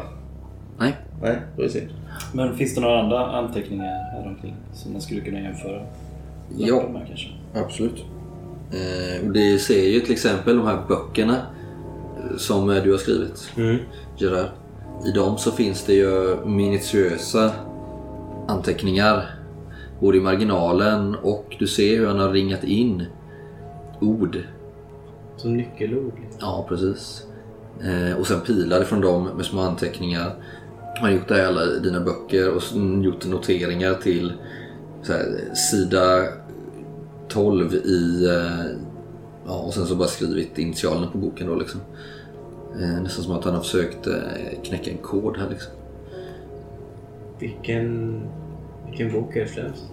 [SPEAKER 3] Nej,
[SPEAKER 5] Nej, det var ju synd.
[SPEAKER 6] Men finns det några andra anteckningar här omkring som man skulle kunna jämföra?
[SPEAKER 3] Ja. Absolut. Eh, och det ser ju till exempel de här böckerna eh, som eh, du har skrivit, Gerard. I dem så finns det ju minutiösa anteckningar både i marginalen och du ser hur han har ringat in ord.
[SPEAKER 9] Som nyckelord. liksom.
[SPEAKER 3] Ja, precis. Eh, och sen pilar ifrån dem med små anteckningar. Han har gjort det i alla dina böcker och gjort noteringar till här, sida 12 i... Eh, ja, och sen så bara skrivit initialerna på boken då liksom. Eh, nästan som att han har försökt eh, knäcka en kod här liksom.
[SPEAKER 9] Vilken... Vilken bok är det främst?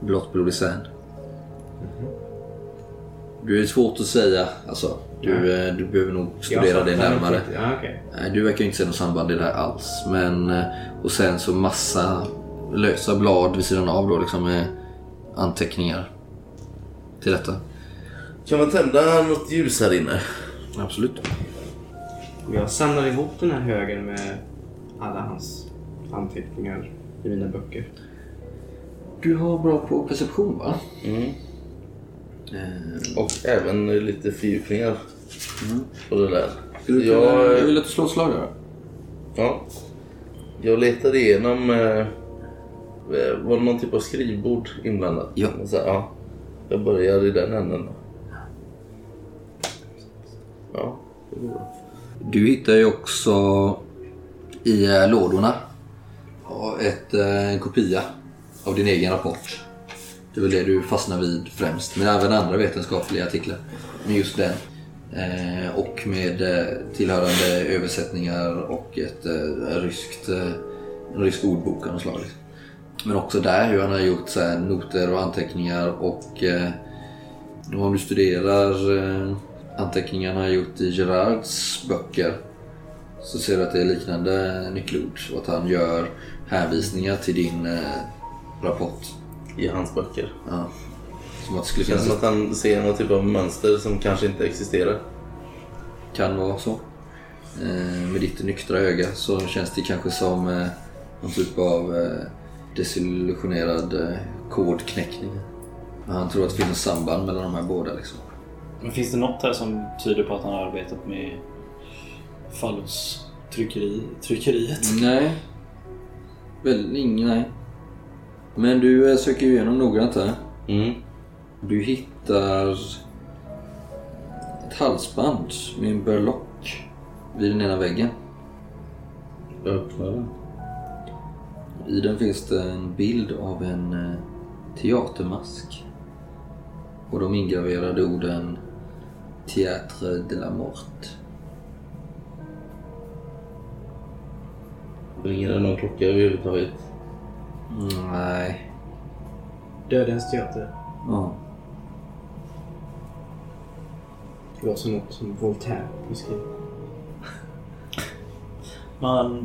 [SPEAKER 3] Blått blod i sand. Du är svårt att säga. Alltså, du, eh, du behöver nog studera det närmare.
[SPEAKER 9] Ja, okej.
[SPEAKER 3] Nej, du verkar ju inte se något samband i det här alls. Men, eh, och sen så massa lösa blad vid sidan av då liksom med anteckningar till detta.
[SPEAKER 5] Kan man tända något ljus här inne?
[SPEAKER 3] Absolut.
[SPEAKER 9] Jag samlar ihop den här högen med alla hans anteckningar i mina böcker.
[SPEAKER 3] Du har bra på perception va?
[SPEAKER 5] Mm.
[SPEAKER 3] Eh,
[SPEAKER 5] Och även lite fördjupningar på det där.
[SPEAKER 3] Du
[SPEAKER 5] Jag,
[SPEAKER 3] jag vill att du slår slag där.
[SPEAKER 5] ja, jag letade igenom... Eh, var det någon typ av skrivbord inblandat?
[SPEAKER 3] Ja.
[SPEAKER 5] Så, här, ja. Jag börjar i den änden. Ja, det går.
[SPEAKER 3] Du hittar ju också i eh, lådorna ett, eh, en kopia av din egen rapport. Det är väl det du fastnar vid främst. Men även andra vetenskapliga artiklar. Men just den. Eh, och med eh, tillhörande översättningar och ett eh, ryskt, eh, en rysk ordbok av något slag. liksom. Men också där hur han har gjort så här, noter och anteckningar och eh, om du studerar eh, anteckningarna han har gjort i Gerards böcker så ser du att det är liknande nyckelord och att han gör hänvisningar till din eh, rapport.
[SPEAKER 5] I hans böcker.
[SPEAKER 3] Ja. Som att det skulle
[SPEAKER 5] känns
[SPEAKER 3] finnas
[SPEAKER 5] som att han ser någon typ av mönster som kanske inte existerar.
[SPEAKER 3] kan vara så. Eh, med ditt nyktra öga så känns det kanske som eh, någon typ av eh, desillusionerad eh, kodknäckning. Han tror att det finns samband mellan de här båda liksom.
[SPEAKER 6] Men finns det något här som tyder på att han har arbetat med fallos-tryckeriet?
[SPEAKER 3] Nej. Väl ingen, nej. Men du eh, söker ju igenom noggrant här.
[SPEAKER 5] Mm.
[SPEAKER 3] Du hittar ett halsband med en burlock vid den ena väggen.
[SPEAKER 5] Jag öppnar den.
[SPEAKER 3] I den finns det en bild av en eh, teatermask. Och de ingraverade orden Théâtre de la Mort.
[SPEAKER 5] Ringer det någon klocka överhuvudtaget?
[SPEAKER 3] Mm, nej.
[SPEAKER 9] Dödens teater.
[SPEAKER 3] Ja.
[SPEAKER 9] Det låter som något som Voltaire beskriver.
[SPEAKER 6] Man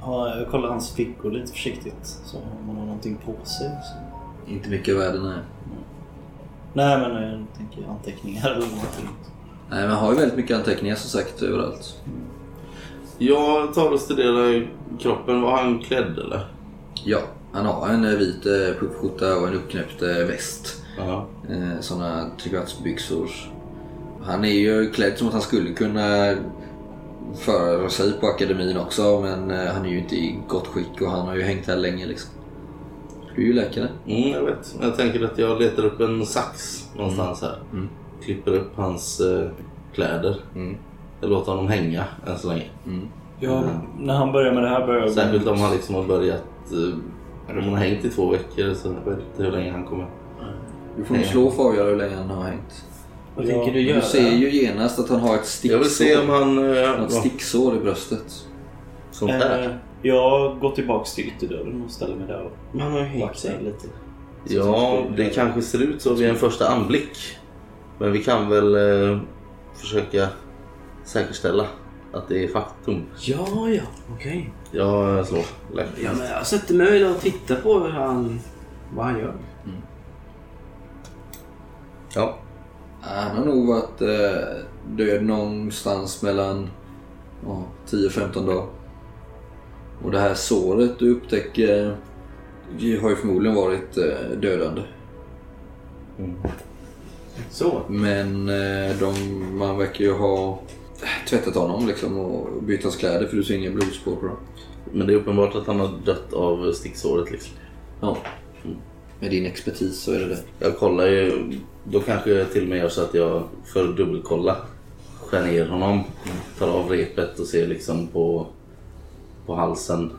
[SPEAKER 6] har, jag kollar hans fickor lite försiktigt. Så om man har någonting på sig. Så.
[SPEAKER 3] Inte mycket värde, nej.
[SPEAKER 6] Nej men jag tänker anteckningar eller någonting.
[SPEAKER 3] Nej, men har ju väldigt mycket anteckningar som sagt överallt.
[SPEAKER 5] Jag tar och studerar kroppen. Var han klädd eller?
[SPEAKER 3] Ja, han har en eh, vit eh, puffskjorta och en uppknäppt eh, väst.
[SPEAKER 5] Ja.
[SPEAKER 3] Såna trekvartsbyxor. Han är ju klädd som att han skulle kunna föra sig på akademin också men han är ju inte i gott skick och han har ju hängt här länge liksom. Du är ju läkare.
[SPEAKER 5] Mm, jag vet. Jag tänker att jag letar upp en sax någonstans här.
[SPEAKER 3] Mm.
[SPEAKER 5] Klipper upp hans eh, kläder.
[SPEAKER 3] Mm.
[SPEAKER 5] Jag låter honom hänga än så länge.
[SPEAKER 6] Ja, när han börjar med det här börjar jag...
[SPEAKER 5] Särskilt om han liksom har börjat... Eh, om han har hängt i två veckor så jag vet inte hur länge han kommer.
[SPEAKER 3] Du får nog slå för att avgöra hur länge han har hängt.
[SPEAKER 9] Vad tänker du göra?
[SPEAKER 3] Du ser ju genast att han har ett sticksår.
[SPEAKER 5] Jag vill se om han...
[SPEAKER 3] Har ett
[SPEAKER 5] ja,
[SPEAKER 3] sticksår i bröstet.
[SPEAKER 5] sånt där.
[SPEAKER 6] Eh, jag går tillbaks till ytterdörren och ställer mig där och
[SPEAKER 9] Men han har ju hängt sig.
[SPEAKER 6] lite.
[SPEAKER 5] Ja, det kanske ser ut så vid en första anblick. Men vi kan väl eh, försöka säkerställa att det är faktum.
[SPEAKER 9] Ja, ja. Okej.
[SPEAKER 5] Jag slår.
[SPEAKER 9] Ja, men jag sätter mig och tittar på hur han, vad han gör.
[SPEAKER 5] Ja.
[SPEAKER 3] Han har nog varit eh, död någonstans mellan ja, 10-15 dagar. Och det här såret du upptäcker har ju förmodligen varit eh, dödande.
[SPEAKER 9] Så.
[SPEAKER 3] Men eh, de, man verkar ju ha tvättat honom liksom och bytt hans kläder för du ser inga blodspår på dem.
[SPEAKER 5] Men det är uppenbart att han har dött av sticksåret liksom.
[SPEAKER 3] Ja. Med din expertis så är det det.
[SPEAKER 5] Jag kollar ju, då kanske jag till och med gör så att jag för att dubbelkolla skär ner honom, tar av repet och ser liksom på, på halsen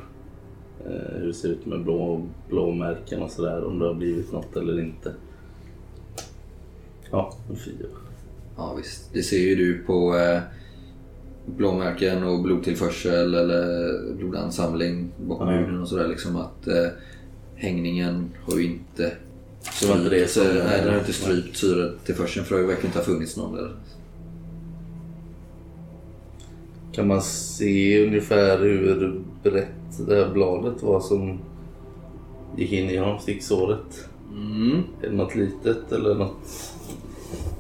[SPEAKER 5] eh, hur det ser ut med blå, blåmärken och sådär, om det har blivit något eller inte. Ja, en fyra.
[SPEAKER 3] Ja visst. Det ser ju du på eh, blåmärken och blodtillförsel eller blodansamling bakom
[SPEAKER 5] Ja.
[SPEAKER 3] huden och sådär liksom att eh, hängningen har ju inte
[SPEAKER 5] Det var inte det som-
[SPEAKER 3] eh, Nej, den har inte strypt syretillförseln för det verkar inte ha funnits någon där.
[SPEAKER 5] Kan man se ungefär hur brett det här bladet var som gick in genom sticksåret?
[SPEAKER 3] Mm.
[SPEAKER 5] Är det något litet eller något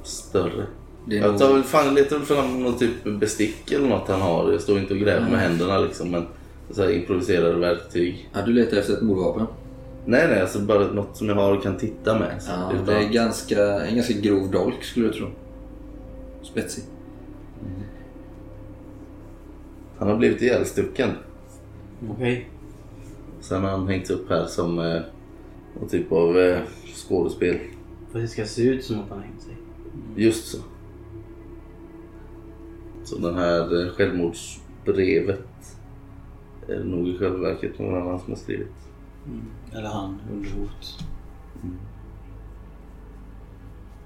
[SPEAKER 5] större? Jag
[SPEAKER 3] nog...
[SPEAKER 5] tar väl fan letar väl fram någon typ bestick eller något han har. Jag står inte och gräver med händerna liksom. Men så här improviserade verktyg.
[SPEAKER 3] Ja, du letar efter ett mordvapen?
[SPEAKER 5] Nej nej, alltså bara något som jag har och kan titta med. Så,
[SPEAKER 3] Ja,
[SPEAKER 5] utan-
[SPEAKER 3] det är ganska, en ganska grov dolk skulle jag tro. Spetsig.
[SPEAKER 5] Han har blivit ihjälstucken.
[SPEAKER 9] Okej.
[SPEAKER 5] Sen har han hängts upp här som eh, någon typ av eh, skådespel.
[SPEAKER 9] För det ska se ut som att han har hängt sig.
[SPEAKER 5] Just så. Så den här eh, självmordsbrevet är nog i själva verket någon annan som har skrivit.
[SPEAKER 6] Eller han under hot.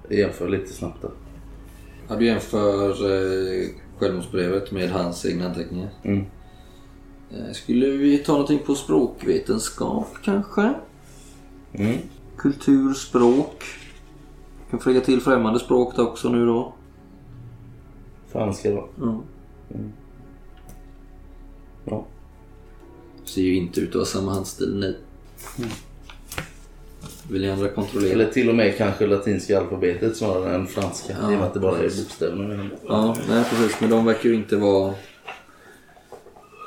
[SPEAKER 5] Jag jämför lite snabbt då.
[SPEAKER 3] Ja, du jämför eh, självmordsbrevet med hans egna anteckningar.
[SPEAKER 5] Mm.
[SPEAKER 3] Eh, skulle vi ta någonting på språkvetenskap kanske?
[SPEAKER 5] Mm.
[SPEAKER 3] Kultur, språk. Kan få lägga till främmande språk också nu då.
[SPEAKER 5] Franska då.
[SPEAKER 3] Ja.
[SPEAKER 5] Ja.
[SPEAKER 3] Ser ju inte ut att ha samma handstil, nej. Vill ni andra kontrollera?
[SPEAKER 5] Eller till och med kanske latinska alfabetet snarare än franska. I och med att det bara är bokstäverna.
[SPEAKER 3] Ja, nej precis. Men de verkar ju inte vara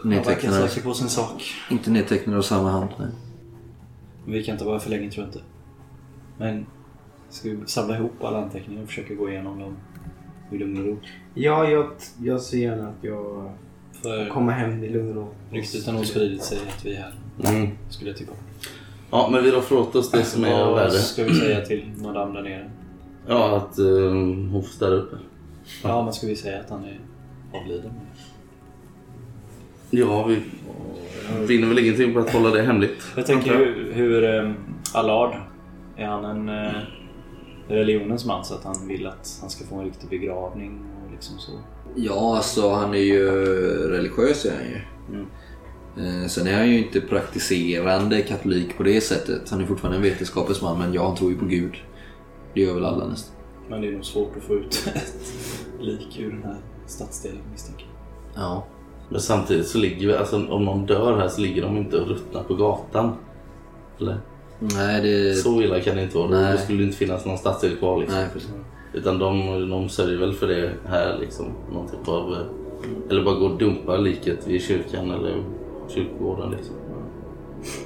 [SPEAKER 6] Han verkar
[SPEAKER 3] nedtecknade.
[SPEAKER 6] säker på sin sak.
[SPEAKER 3] Inte nedtecknade av samma hand. Nej.
[SPEAKER 6] Vi kan inte vara för länge tror jag inte. Men ska vi samla ihop alla anteckningar och försöka gå igenom dem i lugn och ro?
[SPEAKER 9] Ja, jag, jag ser gärna att jag
[SPEAKER 6] För
[SPEAKER 9] kommer hem i lugn och ro.
[SPEAKER 6] ryktet har nog spridit sig att vi är här.
[SPEAKER 5] Mm.
[SPEAKER 6] Skulle jag tippa.
[SPEAKER 5] Ja, men vi rår åt oss det som är
[SPEAKER 6] Vad
[SPEAKER 5] värre.
[SPEAKER 6] ska vi säga till madame där nere?
[SPEAKER 5] Ja, att uh, hon får städa upp.
[SPEAKER 6] Ja, men ska vi säga att han är avliden?
[SPEAKER 5] Ja, vi vinner väl ingenting på att hålla det hemligt.
[SPEAKER 6] Jag tänker hur, hur um, Allard, är han en uh, religionens man så att han vill att han ska få en riktig begravning och liksom så?
[SPEAKER 3] Ja, alltså han är ju religiös är han ju. Eh, Sen är han ju inte praktiserande katolik på det sättet. Han är fortfarande en vetenskapens man men ja, han tror ju på Gud. Det gör väl alla nästan.
[SPEAKER 6] Men det är nog svårt att få ut ett lik ur den här stadsdelen misstänker jag.
[SPEAKER 3] Ja.
[SPEAKER 5] Men samtidigt så ligger vi, alltså om någon dör här så ligger de inte och ruttnar på gatan. Eller?
[SPEAKER 3] Nej, det...
[SPEAKER 5] Så illa kan det inte vara.
[SPEAKER 3] Nej.
[SPEAKER 5] Då skulle det inte finnas någon stadsdel kvar liksom.
[SPEAKER 3] Nej, precis.
[SPEAKER 5] Utan de, de sörjer väl för det här liksom. Någon typ av... eh, Eller bara gå och dumpa liket vid kyrkan eller kyrkogården liksom.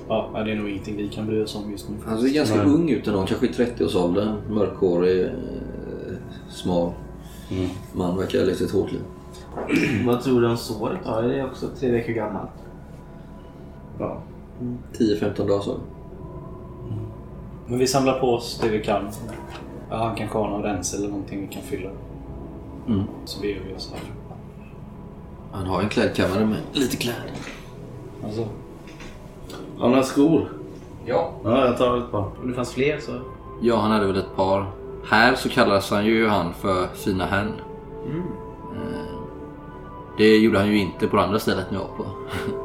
[SPEAKER 6] Ja, det är nog ingenting vi kan bry oss om just nu.
[SPEAKER 3] Han ser ganska
[SPEAKER 5] Nej.
[SPEAKER 3] ung ut ändå. Kanske i 30-årsåldern. Mörkhårig, eh, smal.
[SPEAKER 5] Mm.
[SPEAKER 3] Man verkar ha levt ett hårt liv.
[SPEAKER 9] Vad tror du om såret då? Är det också tre veckor gammalt?
[SPEAKER 5] Ja.
[SPEAKER 3] 10-15 dagar så.
[SPEAKER 6] Men vi samlar på oss det vi kan. Ja, han kanske har någon rens eller någonting vi kan fylla.
[SPEAKER 3] Mm.
[SPEAKER 6] Så beger vi oss här.
[SPEAKER 3] Han har en klädkammare med lite kläder.
[SPEAKER 6] Alltså,
[SPEAKER 5] Har några skor?
[SPEAKER 3] Ja.
[SPEAKER 5] Ja, jag tar ett par.
[SPEAKER 9] Om det fanns fler så...
[SPEAKER 3] Ja, han hade väl ett par. Här så kallas han ju han för Fina herrn.
[SPEAKER 9] Mm.
[SPEAKER 3] Eh, Det gjorde han ju inte på det andra stället ni var på.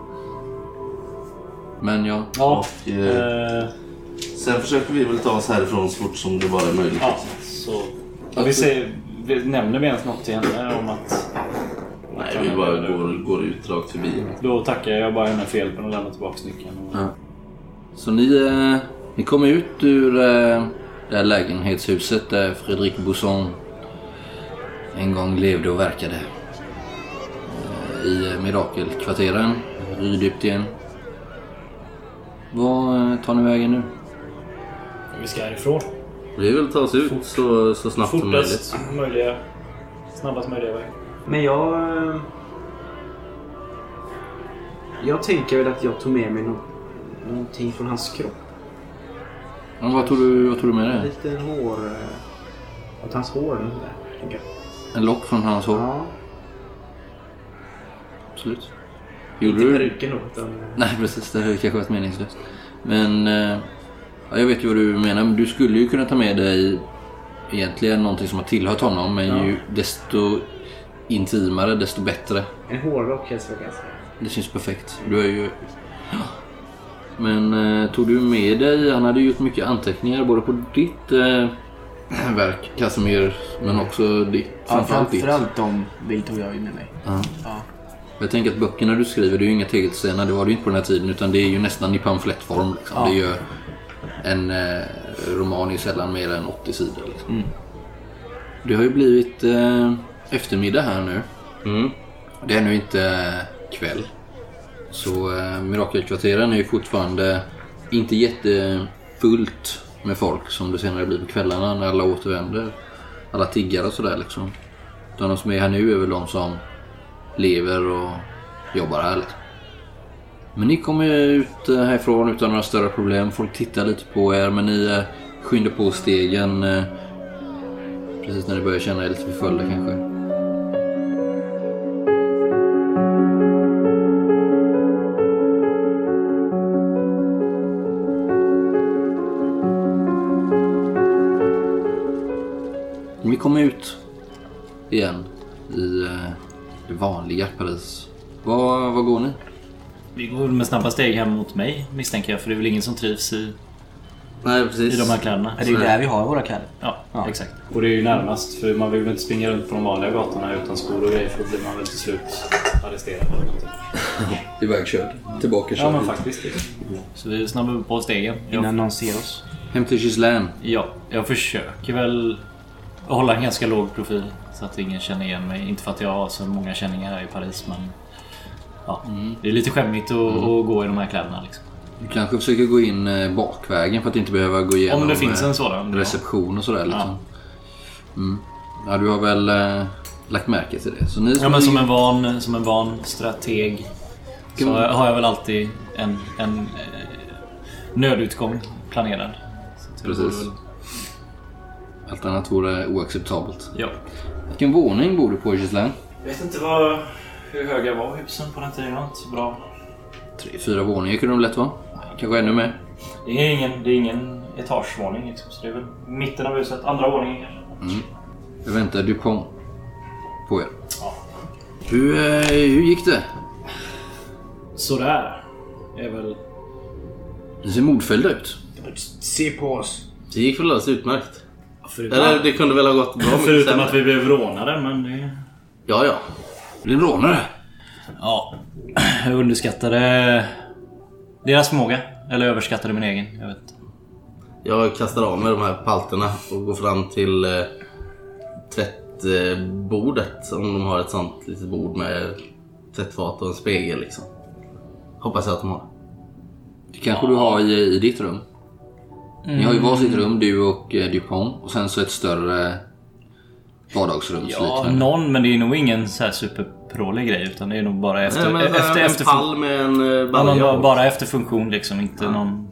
[SPEAKER 3] Men ja.
[SPEAKER 6] ja.
[SPEAKER 5] Och, eh,
[SPEAKER 6] Eh,
[SPEAKER 5] sen försöker vi väl ta oss härifrån så fort som det bara är möjligt.
[SPEAKER 6] ja, så... Ja, vi säger, vi, nämner vi ens något till henne om att...
[SPEAKER 5] Nej, vi bara går, går ut rakt förbi.
[SPEAKER 6] Då tackar jag bara henne för hjälpen och lämnar tillbaka nyckeln. Och...
[SPEAKER 3] Ja. Så ni, eh, ni kommer ut ur eh, det här lägenhetshuset där Fredrik Bousson en gång levde och verkade. Eh, I Mirakelkvarteren, Rydiptien. Vad eh, tar ni vägen nu?
[SPEAKER 6] Vi ska härifrån.
[SPEAKER 5] Vi vill ta oss ut så, så snabbt som möjligt.
[SPEAKER 6] Möjliga... Snabbast möjliga väg.
[SPEAKER 9] Men jag... eh, Jag tänker väl att jag tog med mig nå- någonting från hans kropp.
[SPEAKER 3] Ja, vad, tog du, vad tog du med dig?
[SPEAKER 9] liten hår... eh, Att hans hår eller sådär. tänker jag.
[SPEAKER 3] En lock från hans hår?
[SPEAKER 9] Ja.
[SPEAKER 3] Absolut. Gjorde
[SPEAKER 9] Inte peruken då. Utan, eh,
[SPEAKER 3] Nej precis, det hade kanske varit meningslöst. Men eh, ja, jag vet ju vad du menar. Men du skulle ju kunna ta med dig egentligen någonting som har tillhört honom. Men
[SPEAKER 9] Ja.
[SPEAKER 3] ju desto intimare desto bättre.
[SPEAKER 9] en hårrock helst jag säga.
[SPEAKER 3] Det syns perfekt. Du är ju... Men eh, tog du med dig, han hade gjort mycket anteckningar både på ditt eh, verk Casimir men också ditt.
[SPEAKER 9] Ja,
[SPEAKER 3] framförallt ditt.
[SPEAKER 9] framförallt de tog jag ju med mig.
[SPEAKER 3] Ja.
[SPEAKER 9] Ja.
[SPEAKER 3] Jag tänker att böckerna du skriver, det är ju inga tegelstenar, det var det ju inte på den här tiden. Utan det är ju nästan i pamflettform. Liksom.
[SPEAKER 9] Ja.
[SPEAKER 3] Det är ju en eh, roman är sällan mer än 80 sidor. Liksom. Det har ju blivit eh, eftermiddag här nu.
[SPEAKER 5] Mm.
[SPEAKER 3] Det är nu inte kväll. Så eh, Mirakelkvarteren är ju fortfarande inte jättefullt med folk som det senare blir på kvällarna när alla återvänder. Alla tiggare och sådär liksom. Utan de som är här nu är väl de som lever och jobbar här liksom. Men ni kommer ut eh, härifrån utan några större problem. Folk tittar lite på er men ni eh, skyndar på stegen eh, precis när ni börjar känna er lite förföljda kanske. Vi kommer ut igen i det vanliga Paris. Var, var går ni?
[SPEAKER 6] Vi går med snabba steg hem mot mig misstänker jag. För det är väl ingen som trivs i,
[SPEAKER 5] Nej,
[SPEAKER 6] i
[SPEAKER 5] precis.
[SPEAKER 6] de här kläderna.
[SPEAKER 8] Det är ju där vi har våra kläder.
[SPEAKER 6] Ja,
[SPEAKER 8] Ja.
[SPEAKER 6] exakt. Och det är ju närmast. För man vill väl inte springa runt på de vanliga gatorna utan skor och grejer. För då blir man väl till slut arresterad. eller någonting.
[SPEAKER 3] Ivägkörd. Tillbaka
[SPEAKER 6] Ja men faktiskt. det. Så vi snabbar på stegen.
[SPEAKER 8] Innan någon ser oss.
[SPEAKER 3] Hem till Gislaine.
[SPEAKER 6] ja, jag försöker väl hålla en ganska låg profil. Så att ingen känner igen mig. Inte för att jag har så många känningar här i Paris men... Ja, det är lite skämmigt att, att gå i de här kläderna liksom.
[SPEAKER 3] Du kanske försöker gå in eh, bakvägen för att inte behöva gå igenom
[SPEAKER 6] Om det finns
[SPEAKER 3] eh,
[SPEAKER 6] en sådan. ja.
[SPEAKER 3] reception och sådär. Liksom. Mm. Ja, du har väl eh, lagt märke till det. Så ni
[SPEAKER 6] Ja men som en van, som en van strateg så
[SPEAKER 3] Kan-
[SPEAKER 6] har jag väl alltid en, en eh, nödutgång planerad.
[SPEAKER 3] Precis.
[SPEAKER 6] väl-
[SPEAKER 3] Allt annat vore oacceptabelt.
[SPEAKER 6] Ja.
[SPEAKER 3] Vilken våning bor du på Gislaine?
[SPEAKER 6] Jag vet inte vad, hur höga var husen på den tiden. Inte så bra.
[SPEAKER 3] Tre, fyra våningar kunde de lätt vara. Kanske ännu mer.
[SPEAKER 6] Det är ingen, det är ingen etagevåning liksom, så det är väl mitten av huset. Andra våningen kanske.
[SPEAKER 3] Jag väntar Dupont på er.
[SPEAKER 6] Ja.
[SPEAKER 3] Hur, eh, hur gick det?
[SPEAKER 6] Sådär. Det är väl...
[SPEAKER 3] Ni ser modfällda ut.
[SPEAKER 9] Se på oss.
[SPEAKER 5] Det gick väl alldeles utmärkt.
[SPEAKER 6] Förutom,
[SPEAKER 5] Eller det kunde väl ha gått bra
[SPEAKER 6] förutom att vi blev rånade men det...
[SPEAKER 5] Ja, ja.
[SPEAKER 3] Blir rånare?
[SPEAKER 6] Ja, jag underskattade deras förmåga. Eller överskattade min egen. Jag vet inte.
[SPEAKER 5] Jag kastar av mig de här palterna och går fram till eh, tvättbordet. Om de har ett sånt litet bord med tvättfat och en spegel liksom. Hoppas jag att de har.
[SPEAKER 3] Det kanske du har i, i ditt rum. Ni har ju varsitt rum, du och eh, Dupont. Och sen så ett större
[SPEAKER 6] Ja,
[SPEAKER 3] vardagsrumsliknande.
[SPEAKER 6] någon, men det är nog ingen så här superprålig grej. Utan det är nog bara efter...
[SPEAKER 5] Nej, men
[SPEAKER 6] efter,
[SPEAKER 5] en
[SPEAKER 6] efter
[SPEAKER 5] pall med en eh,
[SPEAKER 6] ja, men
[SPEAKER 5] balja
[SPEAKER 6] bara,
[SPEAKER 5] på.
[SPEAKER 6] bara efter funktion liksom. Inte någon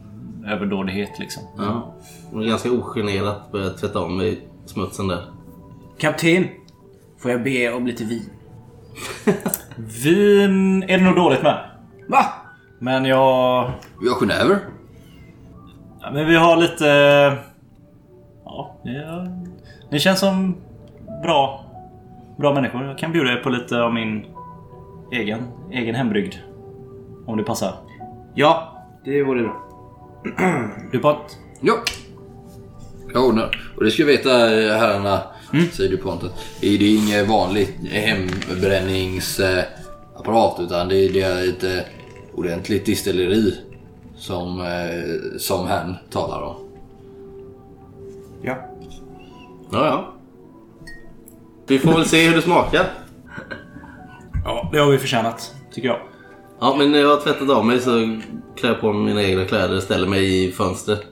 [SPEAKER 6] överdådighet liksom.
[SPEAKER 5] Ja. Och ganska ogenerat börjar tvätta av mig smutsen där.
[SPEAKER 8] Kapten! Får jag be om lite vin?
[SPEAKER 6] Vin är det nog dåligt med.
[SPEAKER 8] Va?
[SPEAKER 6] Men jag...
[SPEAKER 3] Vi har genever.
[SPEAKER 6] Ja, men vi har lite... Ja, ja, ni känns som bra, bra människor. Jag kan bjuda er på lite av min egen, egen hembrygd. Om det passar.
[SPEAKER 9] Ja, det vore bra.
[SPEAKER 6] Du Pont?
[SPEAKER 3] Ja. Jag ordnar. Och det ska jag veta eh, herrarna, säger Dupont. Det är ingen vanlig hembränningsapparat utan det är, det är ett eh, ordentligt distilleri som, eh, som han talar om.
[SPEAKER 9] Ja.
[SPEAKER 5] Ja, ja. Vi får väl se hur det smakar.
[SPEAKER 6] Ja, det har vi förtjänat, tycker jag.
[SPEAKER 5] Ja, men när jag har tvättat av mig så klär jag på mig mina egna kläder, ställer mig i fönstret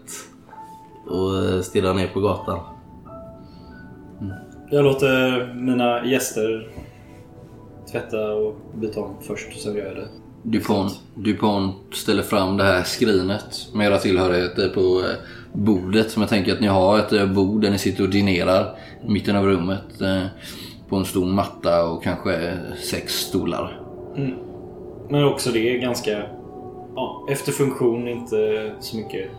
[SPEAKER 5] och eh, stirrar ner på gatan.
[SPEAKER 6] Jag låter mina gäster tvätta och byta om först, och sen gör jag det.
[SPEAKER 3] Dupont, Dupont ställer fram det här skrinet med era tillhörigheter på eh, bordet. Som jag tänker att ni har ett eh, bord där ni sitter och dinerar i mitten av rummet. eh, På en stor matta och kanske eh, sex stolar.
[SPEAKER 6] Men också det är ganska... Ja, efter funktion, inte så mycket...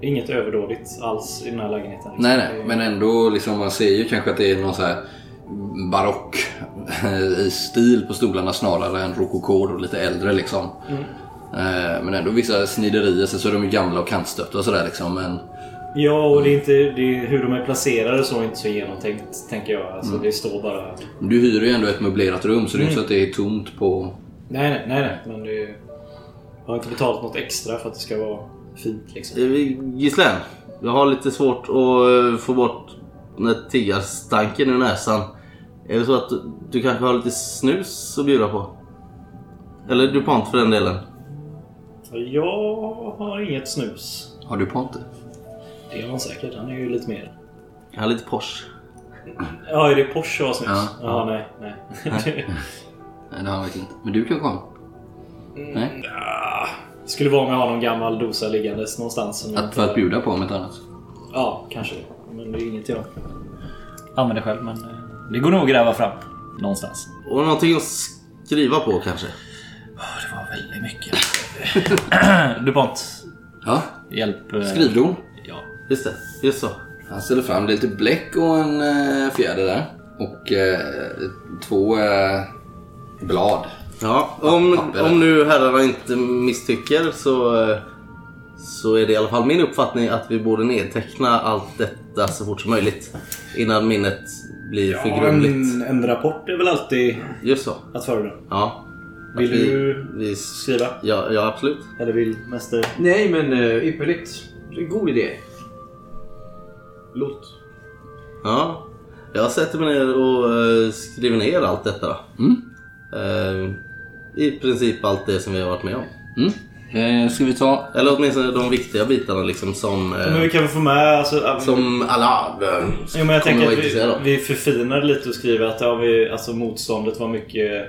[SPEAKER 6] Inget överdådigt alls i den här lägenheten. liksom.
[SPEAKER 3] Nej, nej, men ändå liksom man ser ju kanske att det är någon så här barock stil på stolarna snarare än rokoko och lite äldre liksom. Eh, Men ändå vissa sniderier, så är de ju gamla och kantstöpta och sådär liksom. Men
[SPEAKER 6] Ja, och det är inte, det är hur de är placerade så är inte så genomtänkt, tänker jag. Alltså, Det står bara...
[SPEAKER 3] du hyr ju ändå ett möblerat rum så det är inte så att det är tomt på...
[SPEAKER 6] Nej, nej, nej, nej. Men det... Jag har inte betalat något extra för att det ska vara fint liksom.
[SPEAKER 5] Eh, Gislaine, jag har lite svårt att eh, få bort den där tiggarstanken i näsan. Är det så att du, du kanske har lite snus att bjuda på? Eller DuPont för den delen.
[SPEAKER 6] Jag har inget snus.
[SPEAKER 3] Har du Ponte?
[SPEAKER 6] Det har han säkert. Han är ju lite mer...
[SPEAKER 5] Jag har lite Porsche.
[SPEAKER 6] Ja, är det Porsche och snus?
[SPEAKER 3] Ja.
[SPEAKER 6] Ja, nej. nej.
[SPEAKER 3] Nej, det har han verkligen inte. Men du kan komma. Nej?
[SPEAKER 6] Ja, det skulle vara om jag har någon gammal dosa liggandes någonstans.
[SPEAKER 3] Att, för att bjuda på om ett annat.
[SPEAKER 6] Ja, kanske. Men det är inget jag använder själv. Men eh, det går nog att gräva fram någonstans.
[SPEAKER 5] Och någonting att skriva på kanske?
[SPEAKER 6] Det var väldigt mycket. DuPont,
[SPEAKER 3] Ja,
[SPEAKER 6] hjälp. eh,
[SPEAKER 3] skrivdon.
[SPEAKER 6] Ja.
[SPEAKER 5] Just det, just så.
[SPEAKER 3] Han ställer fram lite bläck och en eh, fjäder där. Och eh, två eh, blad.
[SPEAKER 5] Ja, om,
[SPEAKER 3] papper.
[SPEAKER 5] om nu herrarna inte misstycker så, eh, så är det i alla fall min uppfattning att vi borde nedteckna allt detta så fort som möjligt. Innan minnet blir för grumligt.
[SPEAKER 6] en, en rapport är väl alltid
[SPEAKER 5] Just så.
[SPEAKER 6] att föredra.
[SPEAKER 5] Ja.
[SPEAKER 6] Vill
[SPEAKER 5] vi-
[SPEAKER 6] du
[SPEAKER 5] vi,
[SPEAKER 6] skriva?
[SPEAKER 5] ja, ja, absolut.
[SPEAKER 6] Eller vill mäster...
[SPEAKER 9] Nej, men uh, ypperligt. Det är en god idé. Låt.
[SPEAKER 5] Ja. Jag sätter mig ner och eh, skriver ner allt detta. då.
[SPEAKER 3] Mm.
[SPEAKER 5] Eh, I princip allt det som vi har varit med om.
[SPEAKER 3] Mm. Eh, ska vi ta...
[SPEAKER 5] Eller åtminstone de viktiga bitarna liksom som... eh,
[SPEAKER 6] Men vi kan väl få med... Alltså,
[SPEAKER 5] Som alla eh,
[SPEAKER 6] Jo, men jag
[SPEAKER 5] kommer
[SPEAKER 6] tänker
[SPEAKER 5] vara
[SPEAKER 6] att vi,
[SPEAKER 5] intresserade av.
[SPEAKER 6] vi förfinar lite och skriver att ja, vi, alltså, motståndet var mycket,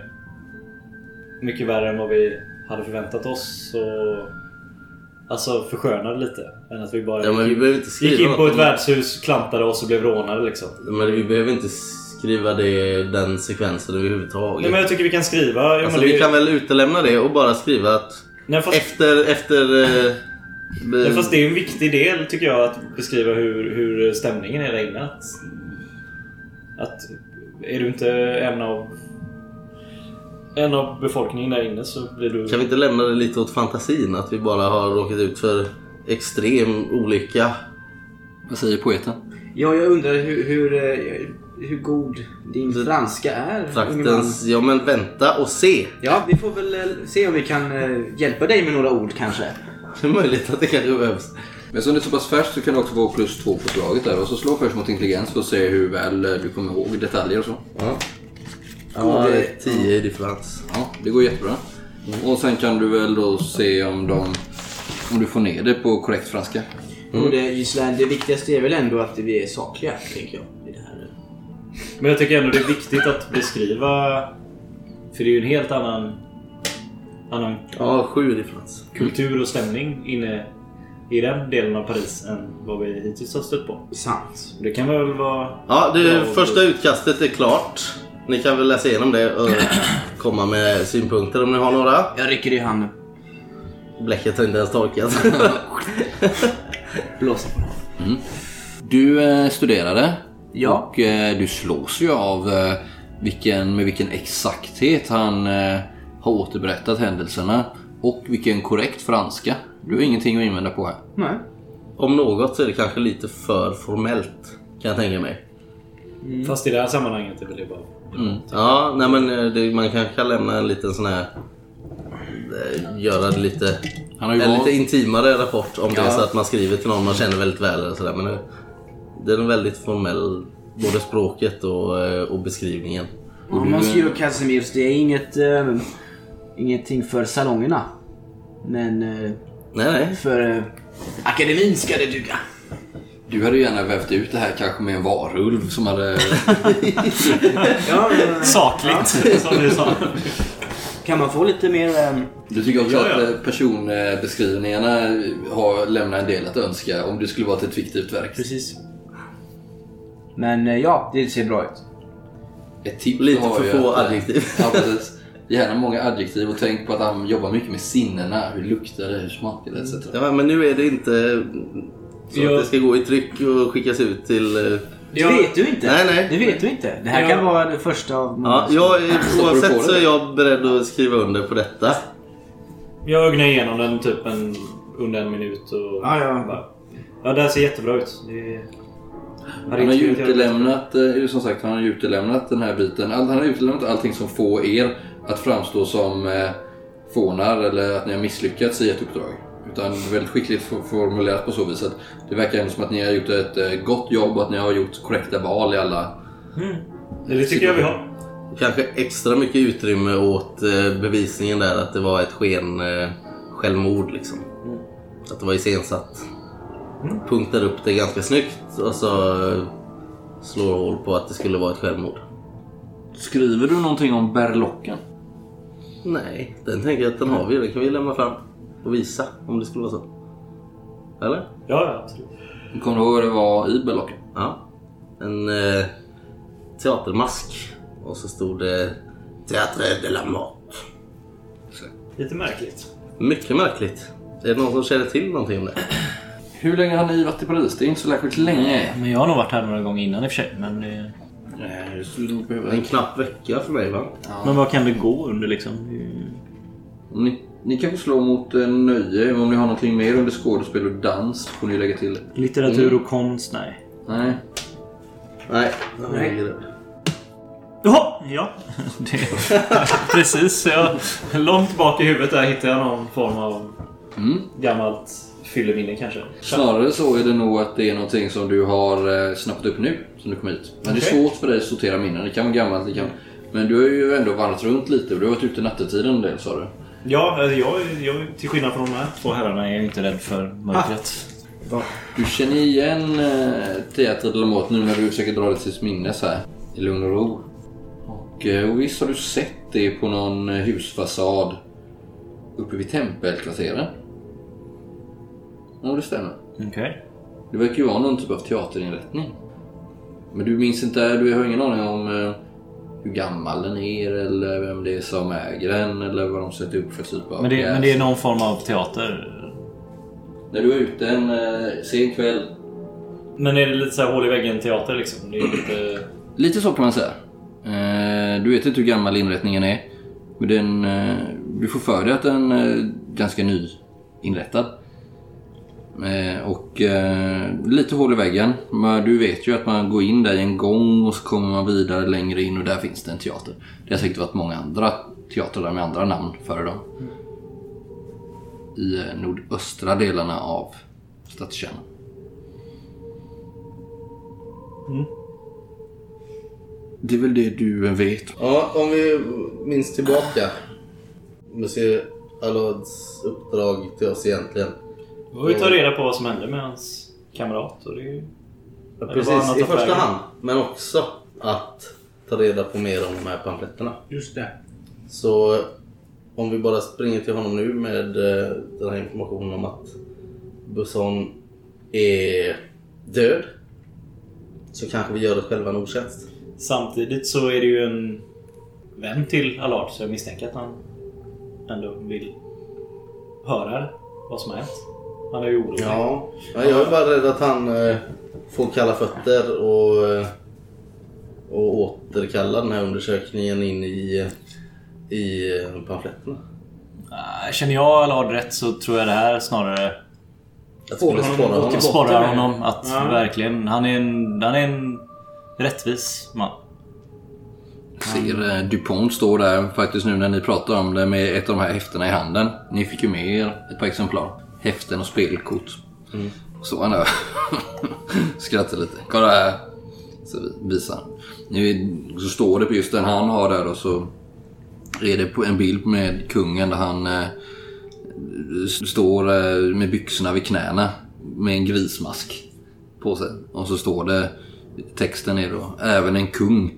[SPEAKER 6] mycket värre än vad vi hade förväntat oss. Och, alltså förskönar lite. Än att vi bara
[SPEAKER 5] Ja, men vi
[SPEAKER 6] gick,
[SPEAKER 5] behöver inte skriva
[SPEAKER 6] gick in på
[SPEAKER 5] något
[SPEAKER 6] ett värdshus, klantade oss och blev rånade liksom.
[SPEAKER 5] Men vi behöver inte skriva det, den sekvensen överhuvudtaget.
[SPEAKER 6] Nej, men jag tycker vi kan skriva... Ja,
[SPEAKER 5] alltså,
[SPEAKER 6] men det,
[SPEAKER 5] vi kan väl utelämna det och bara skriva att
[SPEAKER 6] nej, fast,
[SPEAKER 5] efter... efter eh,
[SPEAKER 6] nej, fast det är en viktig del tycker jag att beskriva hur, hur stämningen är där inne. Att, att är du inte en av en av befolkningen där inne så blir du...
[SPEAKER 5] Kan vi inte lämna det lite åt fantasin? Att vi bara har råkat ut för extrem olycka.
[SPEAKER 3] Vad säger poeten?
[SPEAKER 9] Ja, jag undrar hur, hur, eh, hur god din franska är.
[SPEAKER 5] Traktens... Ja men vänta och se!
[SPEAKER 9] Ja, vi får väl eh, se om vi kan eh, hjälpa dig med några ord kanske.
[SPEAKER 5] Det är möjligt att det kanske behövs.
[SPEAKER 3] Men som det är så pass färskt så kan du också få plus två på slaget där. Och så slå först mot intelligens för att se hur väl du kommer ihåg detaljer och så.
[SPEAKER 5] Ja. Ja, det är 10 i differens.
[SPEAKER 3] Ja, det går jättebra. Och sen kan du väl då se om de... Om du får ner det på korrekt franska.
[SPEAKER 9] Och det, Gislaine, det viktigaste är väl ändå att vi är sakliga, tänker jag. I det här.
[SPEAKER 6] Men jag tycker ändå det är viktigt att beskriva... För det är ju en helt annan, annan
[SPEAKER 5] Ja, 7 i differens.
[SPEAKER 6] kultur och stämning inne i den delen av Paris än vad vi hittills har stött på.
[SPEAKER 9] Sant.
[SPEAKER 6] Det kan väl vara...
[SPEAKER 5] Ja, det första utkastet är klart. Ni kan väl läsa igenom det och komma med synpunkter om ni har några.
[SPEAKER 9] Jag rycker i handen.
[SPEAKER 5] Bläcket har inte ens torkat.
[SPEAKER 9] Blåsa på det.
[SPEAKER 3] Du eh, studerade.
[SPEAKER 9] Ja.
[SPEAKER 3] Och eh, du slås ju av eh, vilken, med vilken exakthet han eh, har återberättat händelserna. Och vilken korrekt franska. Du har ingenting att invända på här.
[SPEAKER 9] Nej.
[SPEAKER 5] om något så är det kanske lite för formellt. Kan jag tänka mig.
[SPEAKER 6] Fast i det här sammanhanget är väl det bara...
[SPEAKER 5] Ja, nej men eh, det, man kanske kan lämna en liten sån här... eh, Göra det lite...
[SPEAKER 3] Han har ju
[SPEAKER 5] En lite intimare rapport om det är
[SPEAKER 3] Ja.
[SPEAKER 5] så att man skriver till någon man känner väldigt väl eller sådär. Men det, det är en väldigt formell... Både språket och, eh, och beskrivningen.
[SPEAKER 9] Ja, Monsieur Casimirs, det är inget, eh, ingenting för salongerna. Men eh,
[SPEAKER 5] Nej, nej.
[SPEAKER 9] för eh, akademin ska det duga.
[SPEAKER 3] Du hade gärna vävt ut det här kanske med en varulv som hade...
[SPEAKER 9] Ja, men,
[SPEAKER 6] Sakligt, som du sa.
[SPEAKER 9] kan man få lite mer... Eh,
[SPEAKER 3] Du tycker också
[SPEAKER 6] Ja, ja.
[SPEAKER 3] att eh, personbeskrivningarna har lämnat en del att önska om det skulle vara ett fiktivt verk.
[SPEAKER 9] precis. Men eh, ja, det ser bra ut.
[SPEAKER 3] Ett tips
[SPEAKER 5] Lite
[SPEAKER 3] har
[SPEAKER 5] för få
[SPEAKER 3] att, eh,
[SPEAKER 5] adjektiv.
[SPEAKER 3] Ja, precis. Gärna många adjektiv och tänk på att han jobbar mycket med sinnena. Hur luktar det, hur smakar det etc.
[SPEAKER 5] Ja, men nu är det inte så
[SPEAKER 6] Ja.
[SPEAKER 5] att det ska gå i tryck och skickas ut till... eh,
[SPEAKER 9] Det vet du inte.
[SPEAKER 5] Nej, nej.
[SPEAKER 9] Det vet du inte. Det här
[SPEAKER 6] Ja.
[SPEAKER 9] kan vara det första av många.
[SPEAKER 5] Ja, jag oavsett så är jag beredd att skriva under på detta.
[SPEAKER 6] Jag ögnar igenom den typ en, under en minut och...
[SPEAKER 9] Ja, ja.
[SPEAKER 6] bara- Ja, det här ser jättebra ut. Det...
[SPEAKER 3] Han har ju utelämnat, eh, som sagt, han har ju utelämnat den här biten. Han har utelämnat allting som får er att framstå som eh, fånar eller att ni har misslyckats i ett uppdrag. Utan väldigt skickligt for- formulerat på så vis att det verkar ändå som att ni har gjort ett eh, gott jobb och att ni har gjort korrekta val i alla...
[SPEAKER 6] Det tycker jag vi har.
[SPEAKER 5] Kanske extra mycket utrymme åt eh, bevisningen där att det var ett sken eh, självmord liksom. Att det var iscensatt. Punktar upp det ganska snyggt och så slår hål på att det skulle vara ett självmord.
[SPEAKER 3] Skriver du någonting om berlocken?
[SPEAKER 5] Nej, den tänker jag att den har vi. Den kan vi lämna fram och visa om det skulle vara så. Eller?
[SPEAKER 6] Ja, ja, absolut.
[SPEAKER 3] Kommer du ihåg vad det var i berlocken?
[SPEAKER 5] Ja. En eh, teatermask. Och så stod det Teatre de la Mort.
[SPEAKER 6] Lite märkligt.
[SPEAKER 5] Mycket märkligt. Är det någon som känner till någonting om det?
[SPEAKER 3] Hur länge har ni varit i Paris? Det är inte så särskilt länge.
[SPEAKER 6] Men jag har nog varit här några gånger innan i och för sig. Men, det...
[SPEAKER 3] Nej, det skulle nog behöva...
[SPEAKER 5] En knapp vecka för mig va?
[SPEAKER 6] men vad kan det gå under liksom?
[SPEAKER 3] Ni, kan få slå mot eh, nöje. Om ni har någonting mer under skådespel och dans får ni lägga till.
[SPEAKER 6] Litteratur och konst? Nej.
[SPEAKER 3] Nej.
[SPEAKER 5] Nej. Nej.
[SPEAKER 6] Jaha, ja. Det, precis. Jag, långt bak i huvudet där hittade jag någon form av
[SPEAKER 3] Mm.
[SPEAKER 6] gammalt fylleminne kanske.
[SPEAKER 3] Snarare så är det nog att det är någonting som du har eh, snappat upp nu som du kom hit. Men det är
[SPEAKER 6] Okej.
[SPEAKER 3] svårt för dig att sortera minnen. Det kan vara gammalt, det kan... Men du har ju ändå vandrat runt lite och du har varit ute nattetiden en del sa du.
[SPEAKER 6] Ja, alltså, jag, jag, till skillnad från de här två herrarna är jag inte rädd för mörkret.
[SPEAKER 3] Du känner igen eh, Teatret de la Mort nu när du försöker dra det till minnes här i lugn och ro. Och, eh, och visst har du sett det på någon eh, husfasad uppe vid tempelkvarteren? Ja, det stämmer.
[SPEAKER 6] Okej.
[SPEAKER 3] Det verkar ju vara någon typ av teaterinrättning. Men du minns inte, du har ingen aning om eh, hur gammal den är eller vem det är som äger den eller vad de sätter upp för typ av
[SPEAKER 6] Men, det, men det är någon form av teater?
[SPEAKER 3] När du är ute en eh, sen kväll.
[SPEAKER 6] Men är det lite så här hål i väggen teater liksom? Det är lite...
[SPEAKER 3] Lite så kan man säga. Eh, du vet inte hur gammal inrättningen är. Men den, eh, du får för dig att den är ganska ny inrättad. Eh, och eh, lite hål i väggen. Men du vet ju att man går in där i en gång och så kommer man vidare längre in och där finns det en teater. Det har säkert varit många andra teatrar med andra namn före dem. I eh, nordöstra delarna av stadskärnan. Det är väl det du vet.
[SPEAKER 5] Ja, om vi minns tillbaka. Monsieur Allards uppdrag till oss egentligen.
[SPEAKER 6] Då får vi ta reda på vad som hände med hans kamrat. Och det är ju...
[SPEAKER 5] Ja, precis, i första hand. Men också att ta reda på mer om de här pamfletterna.
[SPEAKER 9] Just det.
[SPEAKER 5] Så om vi bara springer till honom nu med eh, den här informationen om att Busson är död. Så kanske vi gör oss själva en otjänst.
[SPEAKER 6] Samtidigt så är det ju en vän till Allard så jag misstänker att han ändå vill höra vad som har hänt. Han är ju orolig.
[SPEAKER 5] Ja, ja, jag är bara rädd att han eh, får kalla fötter och, eh, och återkalla den här undersökningen in i, i eh, pamfletterna.
[SPEAKER 6] Känner jag Allard rätt så tror jag det här snarare
[SPEAKER 5] Att skulle spåra honom.
[SPEAKER 6] sporrar honom att verkligen... Han är en, han är en rättvis man.
[SPEAKER 3] Ser eh, Dupont står där faktiskt nu när ni pratar om det med ett av de här häftena i handen. Ni fick ju med er ett par exemplar. Häften och spelkort. Så han där skrattar lite. Kolla här. Så visar. Nu så står det på just den han har där och så är det på en bild med kungen där han eh, står eh, med byxorna vid knäna med en grismask på sig. Och så står det, texten är då, även en kung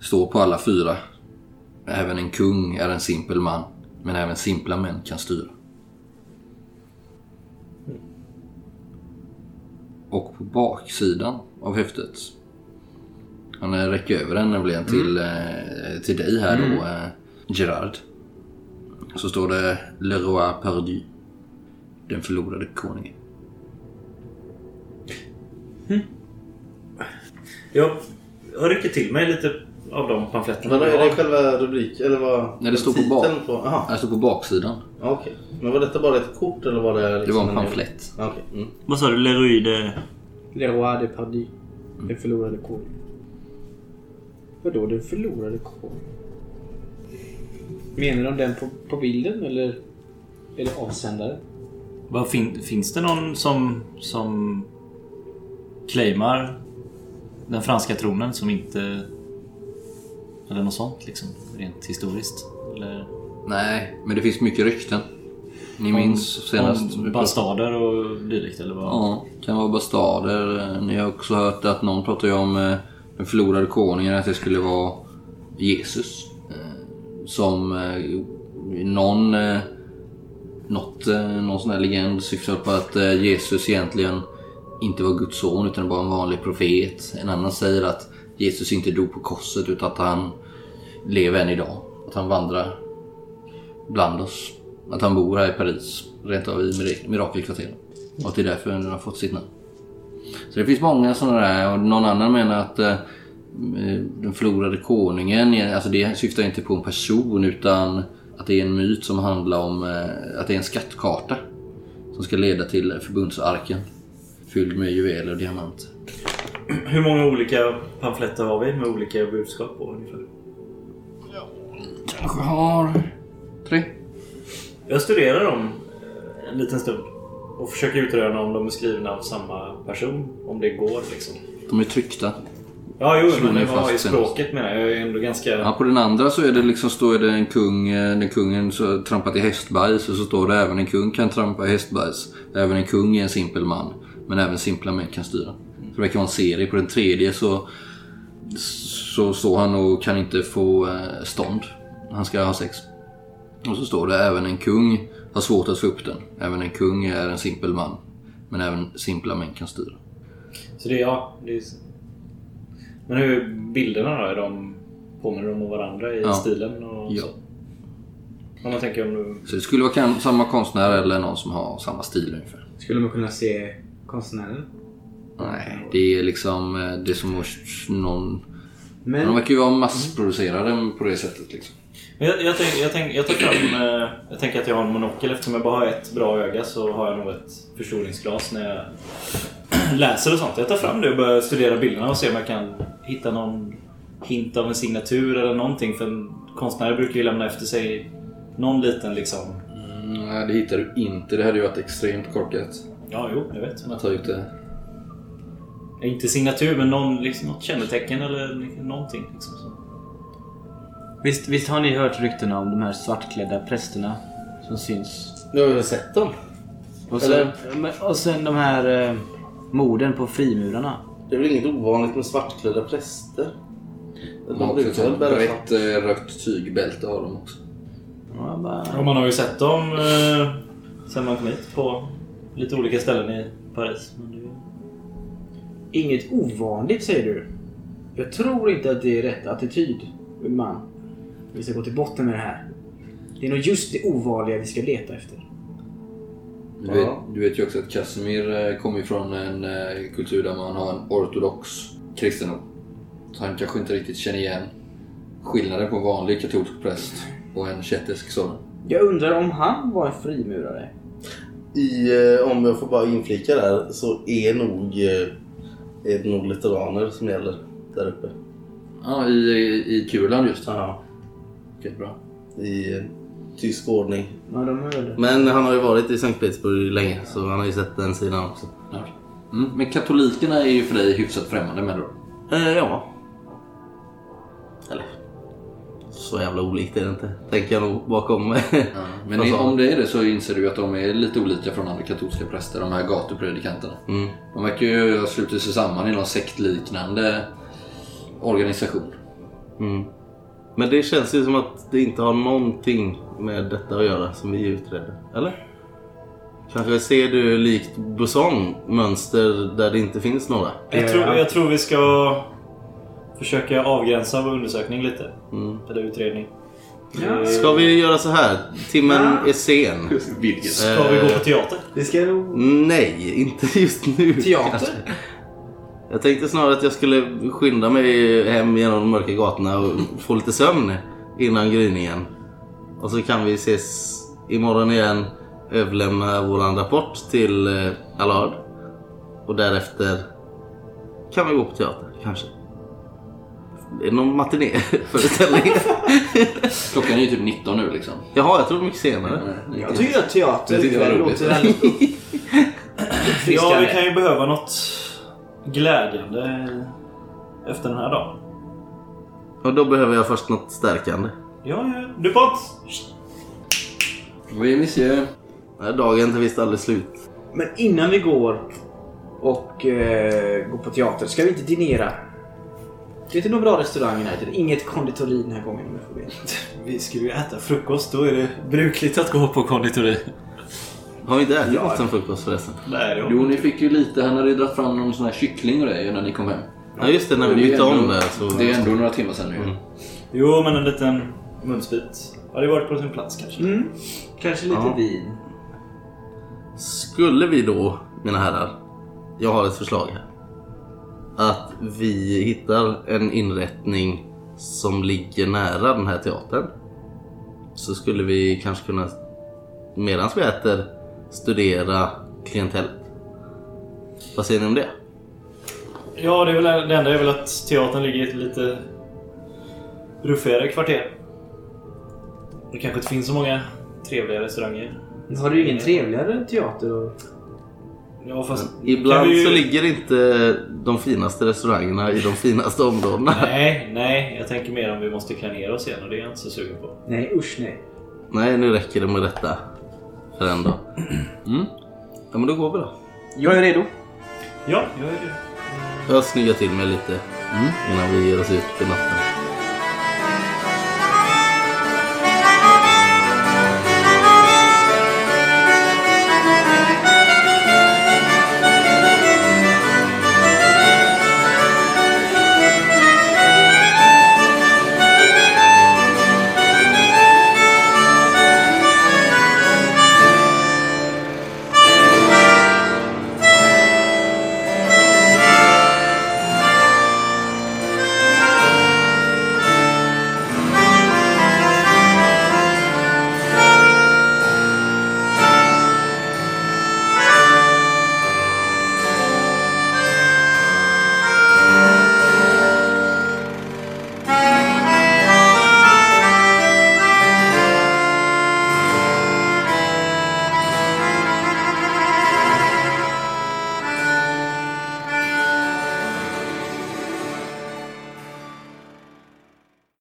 [SPEAKER 3] står på alla fyra. Även en kung är en simpel man, men även simpla män kan styra. Och på baksidan av häftet, han eh, räcker över den nämligen till, eh, till dig här då, eh, Gerard. Så står det Le Roi Perdu. Den förlorade konungen.
[SPEAKER 6] Jag, jag rycker till mig lite av de pamfletterna.
[SPEAKER 5] Men är det själva rubrik eller vad?
[SPEAKER 3] Nej, det står på bak.
[SPEAKER 5] På, aha,
[SPEAKER 3] Det står på baksidan.
[SPEAKER 5] ja, okej. Men var detta bara ett kort eller var det
[SPEAKER 3] Det
[SPEAKER 5] liksom
[SPEAKER 3] var en pamflett.
[SPEAKER 5] Ja, Okej. Mm.
[SPEAKER 6] Vad sa du? Leroy de...
[SPEAKER 9] Le Roi de Pardy. Den förlorade konungen. Vadå den förlorade konungen? Menar de den på, på bilden eller är det avsändare?
[SPEAKER 6] Vad fin, finns det någon som, som claimar den franska tronen som inte... Eller något sånt liksom, rent historiskt? Eller
[SPEAKER 3] Nej, men det finns mycket rykten. Ni minns senast...
[SPEAKER 6] om bastarder och dylikt eller vad?
[SPEAKER 3] Ja, kan vara bastarder. Ni har också hört att någon pratar om eh, den förlorade konungen, att det skulle vara Jesus. Eh, Som eh, någon, något, någon sån här legend syftar på att Jesus egentligen inte var Guds son utan bara en vanlig profet. En annan säger att Jesus inte dog på korset utan att han lever än idag. Att han vandrar bland oss. Att han bor här i Paris, rent av i Mirakelkvarteren. Och att det är därför den har fått sitt namn. Så det finns många sådana där och någon annan menar att eh, den förlorade konungen, alltså det syftar inte på en person utan att det är en myt som handlar om eh, att det är en skattkarta som ska leda till förbundsarken fylld med juveler och diamanter.
[SPEAKER 6] Hur många olika pamfletter har vi med olika budskap på ungefär?
[SPEAKER 3] Kanske har tre.
[SPEAKER 6] Jag studerar dem eh, en liten stund och försöker utröna om de är skrivna av samma person. Om det går liksom.
[SPEAKER 3] De är tryckta.
[SPEAKER 6] Ja, jo, men
[SPEAKER 3] fast
[SPEAKER 6] i språket menar jag. Jag är ändå ganska...
[SPEAKER 3] Ja, på den andra så är det liksom, står det en kung, eh, den kungen så trampat i hästbajs och så står det även en kung kan trampa i hästbajs. Även en kung är en simpel man. Men även simpla män kan styra. Det verkar vara en serie. På den tredje så, så står han och kan inte få eh, stånd. Han ska ha sex. Och så står det även en kung har svårt att få upp den. Även en kung är en simpel man. Men även simpla män kan styra.
[SPEAKER 6] Så det, ja, det är... Men hur är bilderna då? Är de, påminner de om varandra i
[SPEAKER 3] Ja.
[SPEAKER 6] stilen? Och
[SPEAKER 3] Ja.
[SPEAKER 6] så? Om man tänker om du...
[SPEAKER 3] Så det skulle vara kan, samma konstnär eller någon som har samma stil ungefär.
[SPEAKER 9] Skulle man kunna se konstnären?
[SPEAKER 3] Nej, det är liksom eh, det är som att någon...
[SPEAKER 9] Men-
[SPEAKER 3] De verkar ju vara massproducerade på det sättet liksom.
[SPEAKER 6] Men Jag, jag, tänk, jag, tänk, jag tar fram... eh, Jag tänker att jag har en monokel. Eftersom jag bara har ett bra öga så har jag nog ett förstoringsglas när jag läser och sånt. Jag tar fram det och börjar studera bilderna och se om jag kan hitta någon hint av en signatur eller någonting. För en konstnär brukar ju lämna efter sig någon liten liksom...
[SPEAKER 3] Mm, nej, det hittar du inte. Det hade ju varit extremt korkat.
[SPEAKER 6] Ja, jo, jag vet.
[SPEAKER 3] Att ta ut det.
[SPEAKER 6] Inte signatur, men någon, liksom, något kännetecken eller någonting. Liksom, så.
[SPEAKER 10] Visst, visst har ni hört ryktena om de här svartklädda prästerna som syns?
[SPEAKER 5] Du har väl sett dem?
[SPEAKER 10] Och sen, men- och sen de här eh, morden på frimurarna.
[SPEAKER 5] Det är väl inget ovanligt med svartklädda präster?
[SPEAKER 3] De
[SPEAKER 5] De
[SPEAKER 3] har också ett brett rött tygbälte har de också.
[SPEAKER 10] Ja, bara...
[SPEAKER 6] Och man har ju sett dem eh, sen man kom hit på lite olika ställen i Paris. Men det
[SPEAKER 9] Inget ovanligt säger du. Jag tror inte att det är rätt attityd, man. Vi ska gå till botten med det här. Det är nog just det ovanliga vi ska leta efter.
[SPEAKER 3] Du vet, du vet ju också att Casimir eh, kommer ifrån en eh, kultur där man har en ortodox kristendom. Så han kanske inte riktigt känner igen skillnaden på en vanlig katolsk präst och en kättersk sådan.
[SPEAKER 9] Jag undrar om han var en frimurare?
[SPEAKER 5] I, eh, om jag får bara inflika där, så är nog, är det nog lutheraner som gäller där uppe.
[SPEAKER 3] Ja, i, i Kurland just.
[SPEAKER 5] Ja,
[SPEAKER 3] Okej, bra.
[SPEAKER 5] I eh, tysk ordning.
[SPEAKER 9] Ja, de hörde.
[SPEAKER 5] Men han har ju varit i Sankt Petersburg länge, så han har ju sett den sidan också.
[SPEAKER 3] Ja. Mm, men katolikerna är ju för dig hyfsat främmande med då.
[SPEAKER 5] Eh, ja. Så jävla olikt är det inte. Tänker jag nog bakom.
[SPEAKER 3] Men i, om det är det så inser du att de är lite olika från andra katolska präster, de här gatupredikanterna.
[SPEAKER 5] Mm.
[SPEAKER 3] De verkar ju ha slutit sig samman i någon sektliknande organisation.
[SPEAKER 5] Mm. Men det känns ju som att det inte har någonting med detta att göra som vi utreder. Eller? Kanske ser du likt Buson mönster där det inte finns några?
[SPEAKER 6] Jag, tror, jag tror vi ska försöka avgränsa vår undersökning lite.
[SPEAKER 5] Mm.
[SPEAKER 6] Eller utredning.
[SPEAKER 9] Ja.
[SPEAKER 5] Ska vi göra så här? Timmen är sen.
[SPEAKER 6] Ska vi gå på teater?
[SPEAKER 9] Vi ska.
[SPEAKER 5] Nej, inte just nu.
[SPEAKER 9] Teater?
[SPEAKER 5] Jag tänkte snarare att jag skulle skynda mig hem genom de mörka gatorna och få lite sömn innan gryningen. Och så kan vi ses imorgon igen, överlämna vår rapport till eh, Allard. Och därefter kan vi gå på teater, kanske. Det är någon matinéföreställning.
[SPEAKER 3] Klockan är ju typ 19 nu liksom.
[SPEAKER 5] Jaha, jag trodde mycket senare.
[SPEAKER 9] Jag tycker att teater
[SPEAKER 3] det
[SPEAKER 9] låter väldigt
[SPEAKER 6] Ja, vi kan ju behöva något glädjande efter den här dagen.
[SPEAKER 5] Och då behöver jag först något stärkande.
[SPEAKER 6] Ja, ja. Du Pott!
[SPEAKER 3] Oui, monsieur.
[SPEAKER 5] Nej, Dagen är inte visst aldrig slut.
[SPEAKER 9] Men innan vi går och eh, går på teater, ska vi inte dinera? Det är inte någon bra restaurang i närheten. Inget konditori den här gången om jag får be.
[SPEAKER 6] Vi skulle ju äta frukost. Då är det brukligt att gå på konditori.
[SPEAKER 5] Har vi inte ätit något sen frukost förresten?
[SPEAKER 6] Nej, det
[SPEAKER 3] Jo, ni fick ju lite. Han hade ju dragit fram någon sån här kyckling och det när ni kom hem.
[SPEAKER 5] Ja just det, när vi
[SPEAKER 3] Det
[SPEAKER 5] bytte om där så...
[SPEAKER 3] Det är ändå några timmar sedan nu.
[SPEAKER 6] Jo, men en liten munsbit. Hade ju varit på sin plats kanske.
[SPEAKER 9] Mm. Kanske lite
[SPEAKER 5] Ja.
[SPEAKER 9] vin.
[SPEAKER 5] Skulle vi då, mina herrar, jag har ett förslag här. Att vi hittar en inrättning som ligger nära den här teatern. Så skulle vi kanske kunna, medan vi äter, studera klientellet. Vad säger ni om det?
[SPEAKER 6] Ja, det, är väl, det enda är väl att teatern ligger i ett lite ruffigare kvarter. Det kanske inte finns så många trevliga restauranger.
[SPEAKER 9] Har du ingen trevligare teater? Och...
[SPEAKER 6] Ja, fast...
[SPEAKER 5] Ibland
[SPEAKER 6] kan vi ju-
[SPEAKER 5] så ligger inte de finaste restaurangerna i de finaste områdena.
[SPEAKER 6] Nej, nej. Jag tänker mer om vi måste klä ner oss igen och det är jag inte så sugen på.
[SPEAKER 9] Nej, usch nej.
[SPEAKER 5] Nej, nu räcker det med detta. För en dag. Mm. Ja, men då går vi då.
[SPEAKER 9] Jag är redo.
[SPEAKER 6] Ja, jag är det.
[SPEAKER 5] Jag snyggar till mig lite innan vi ger oss ut för natten.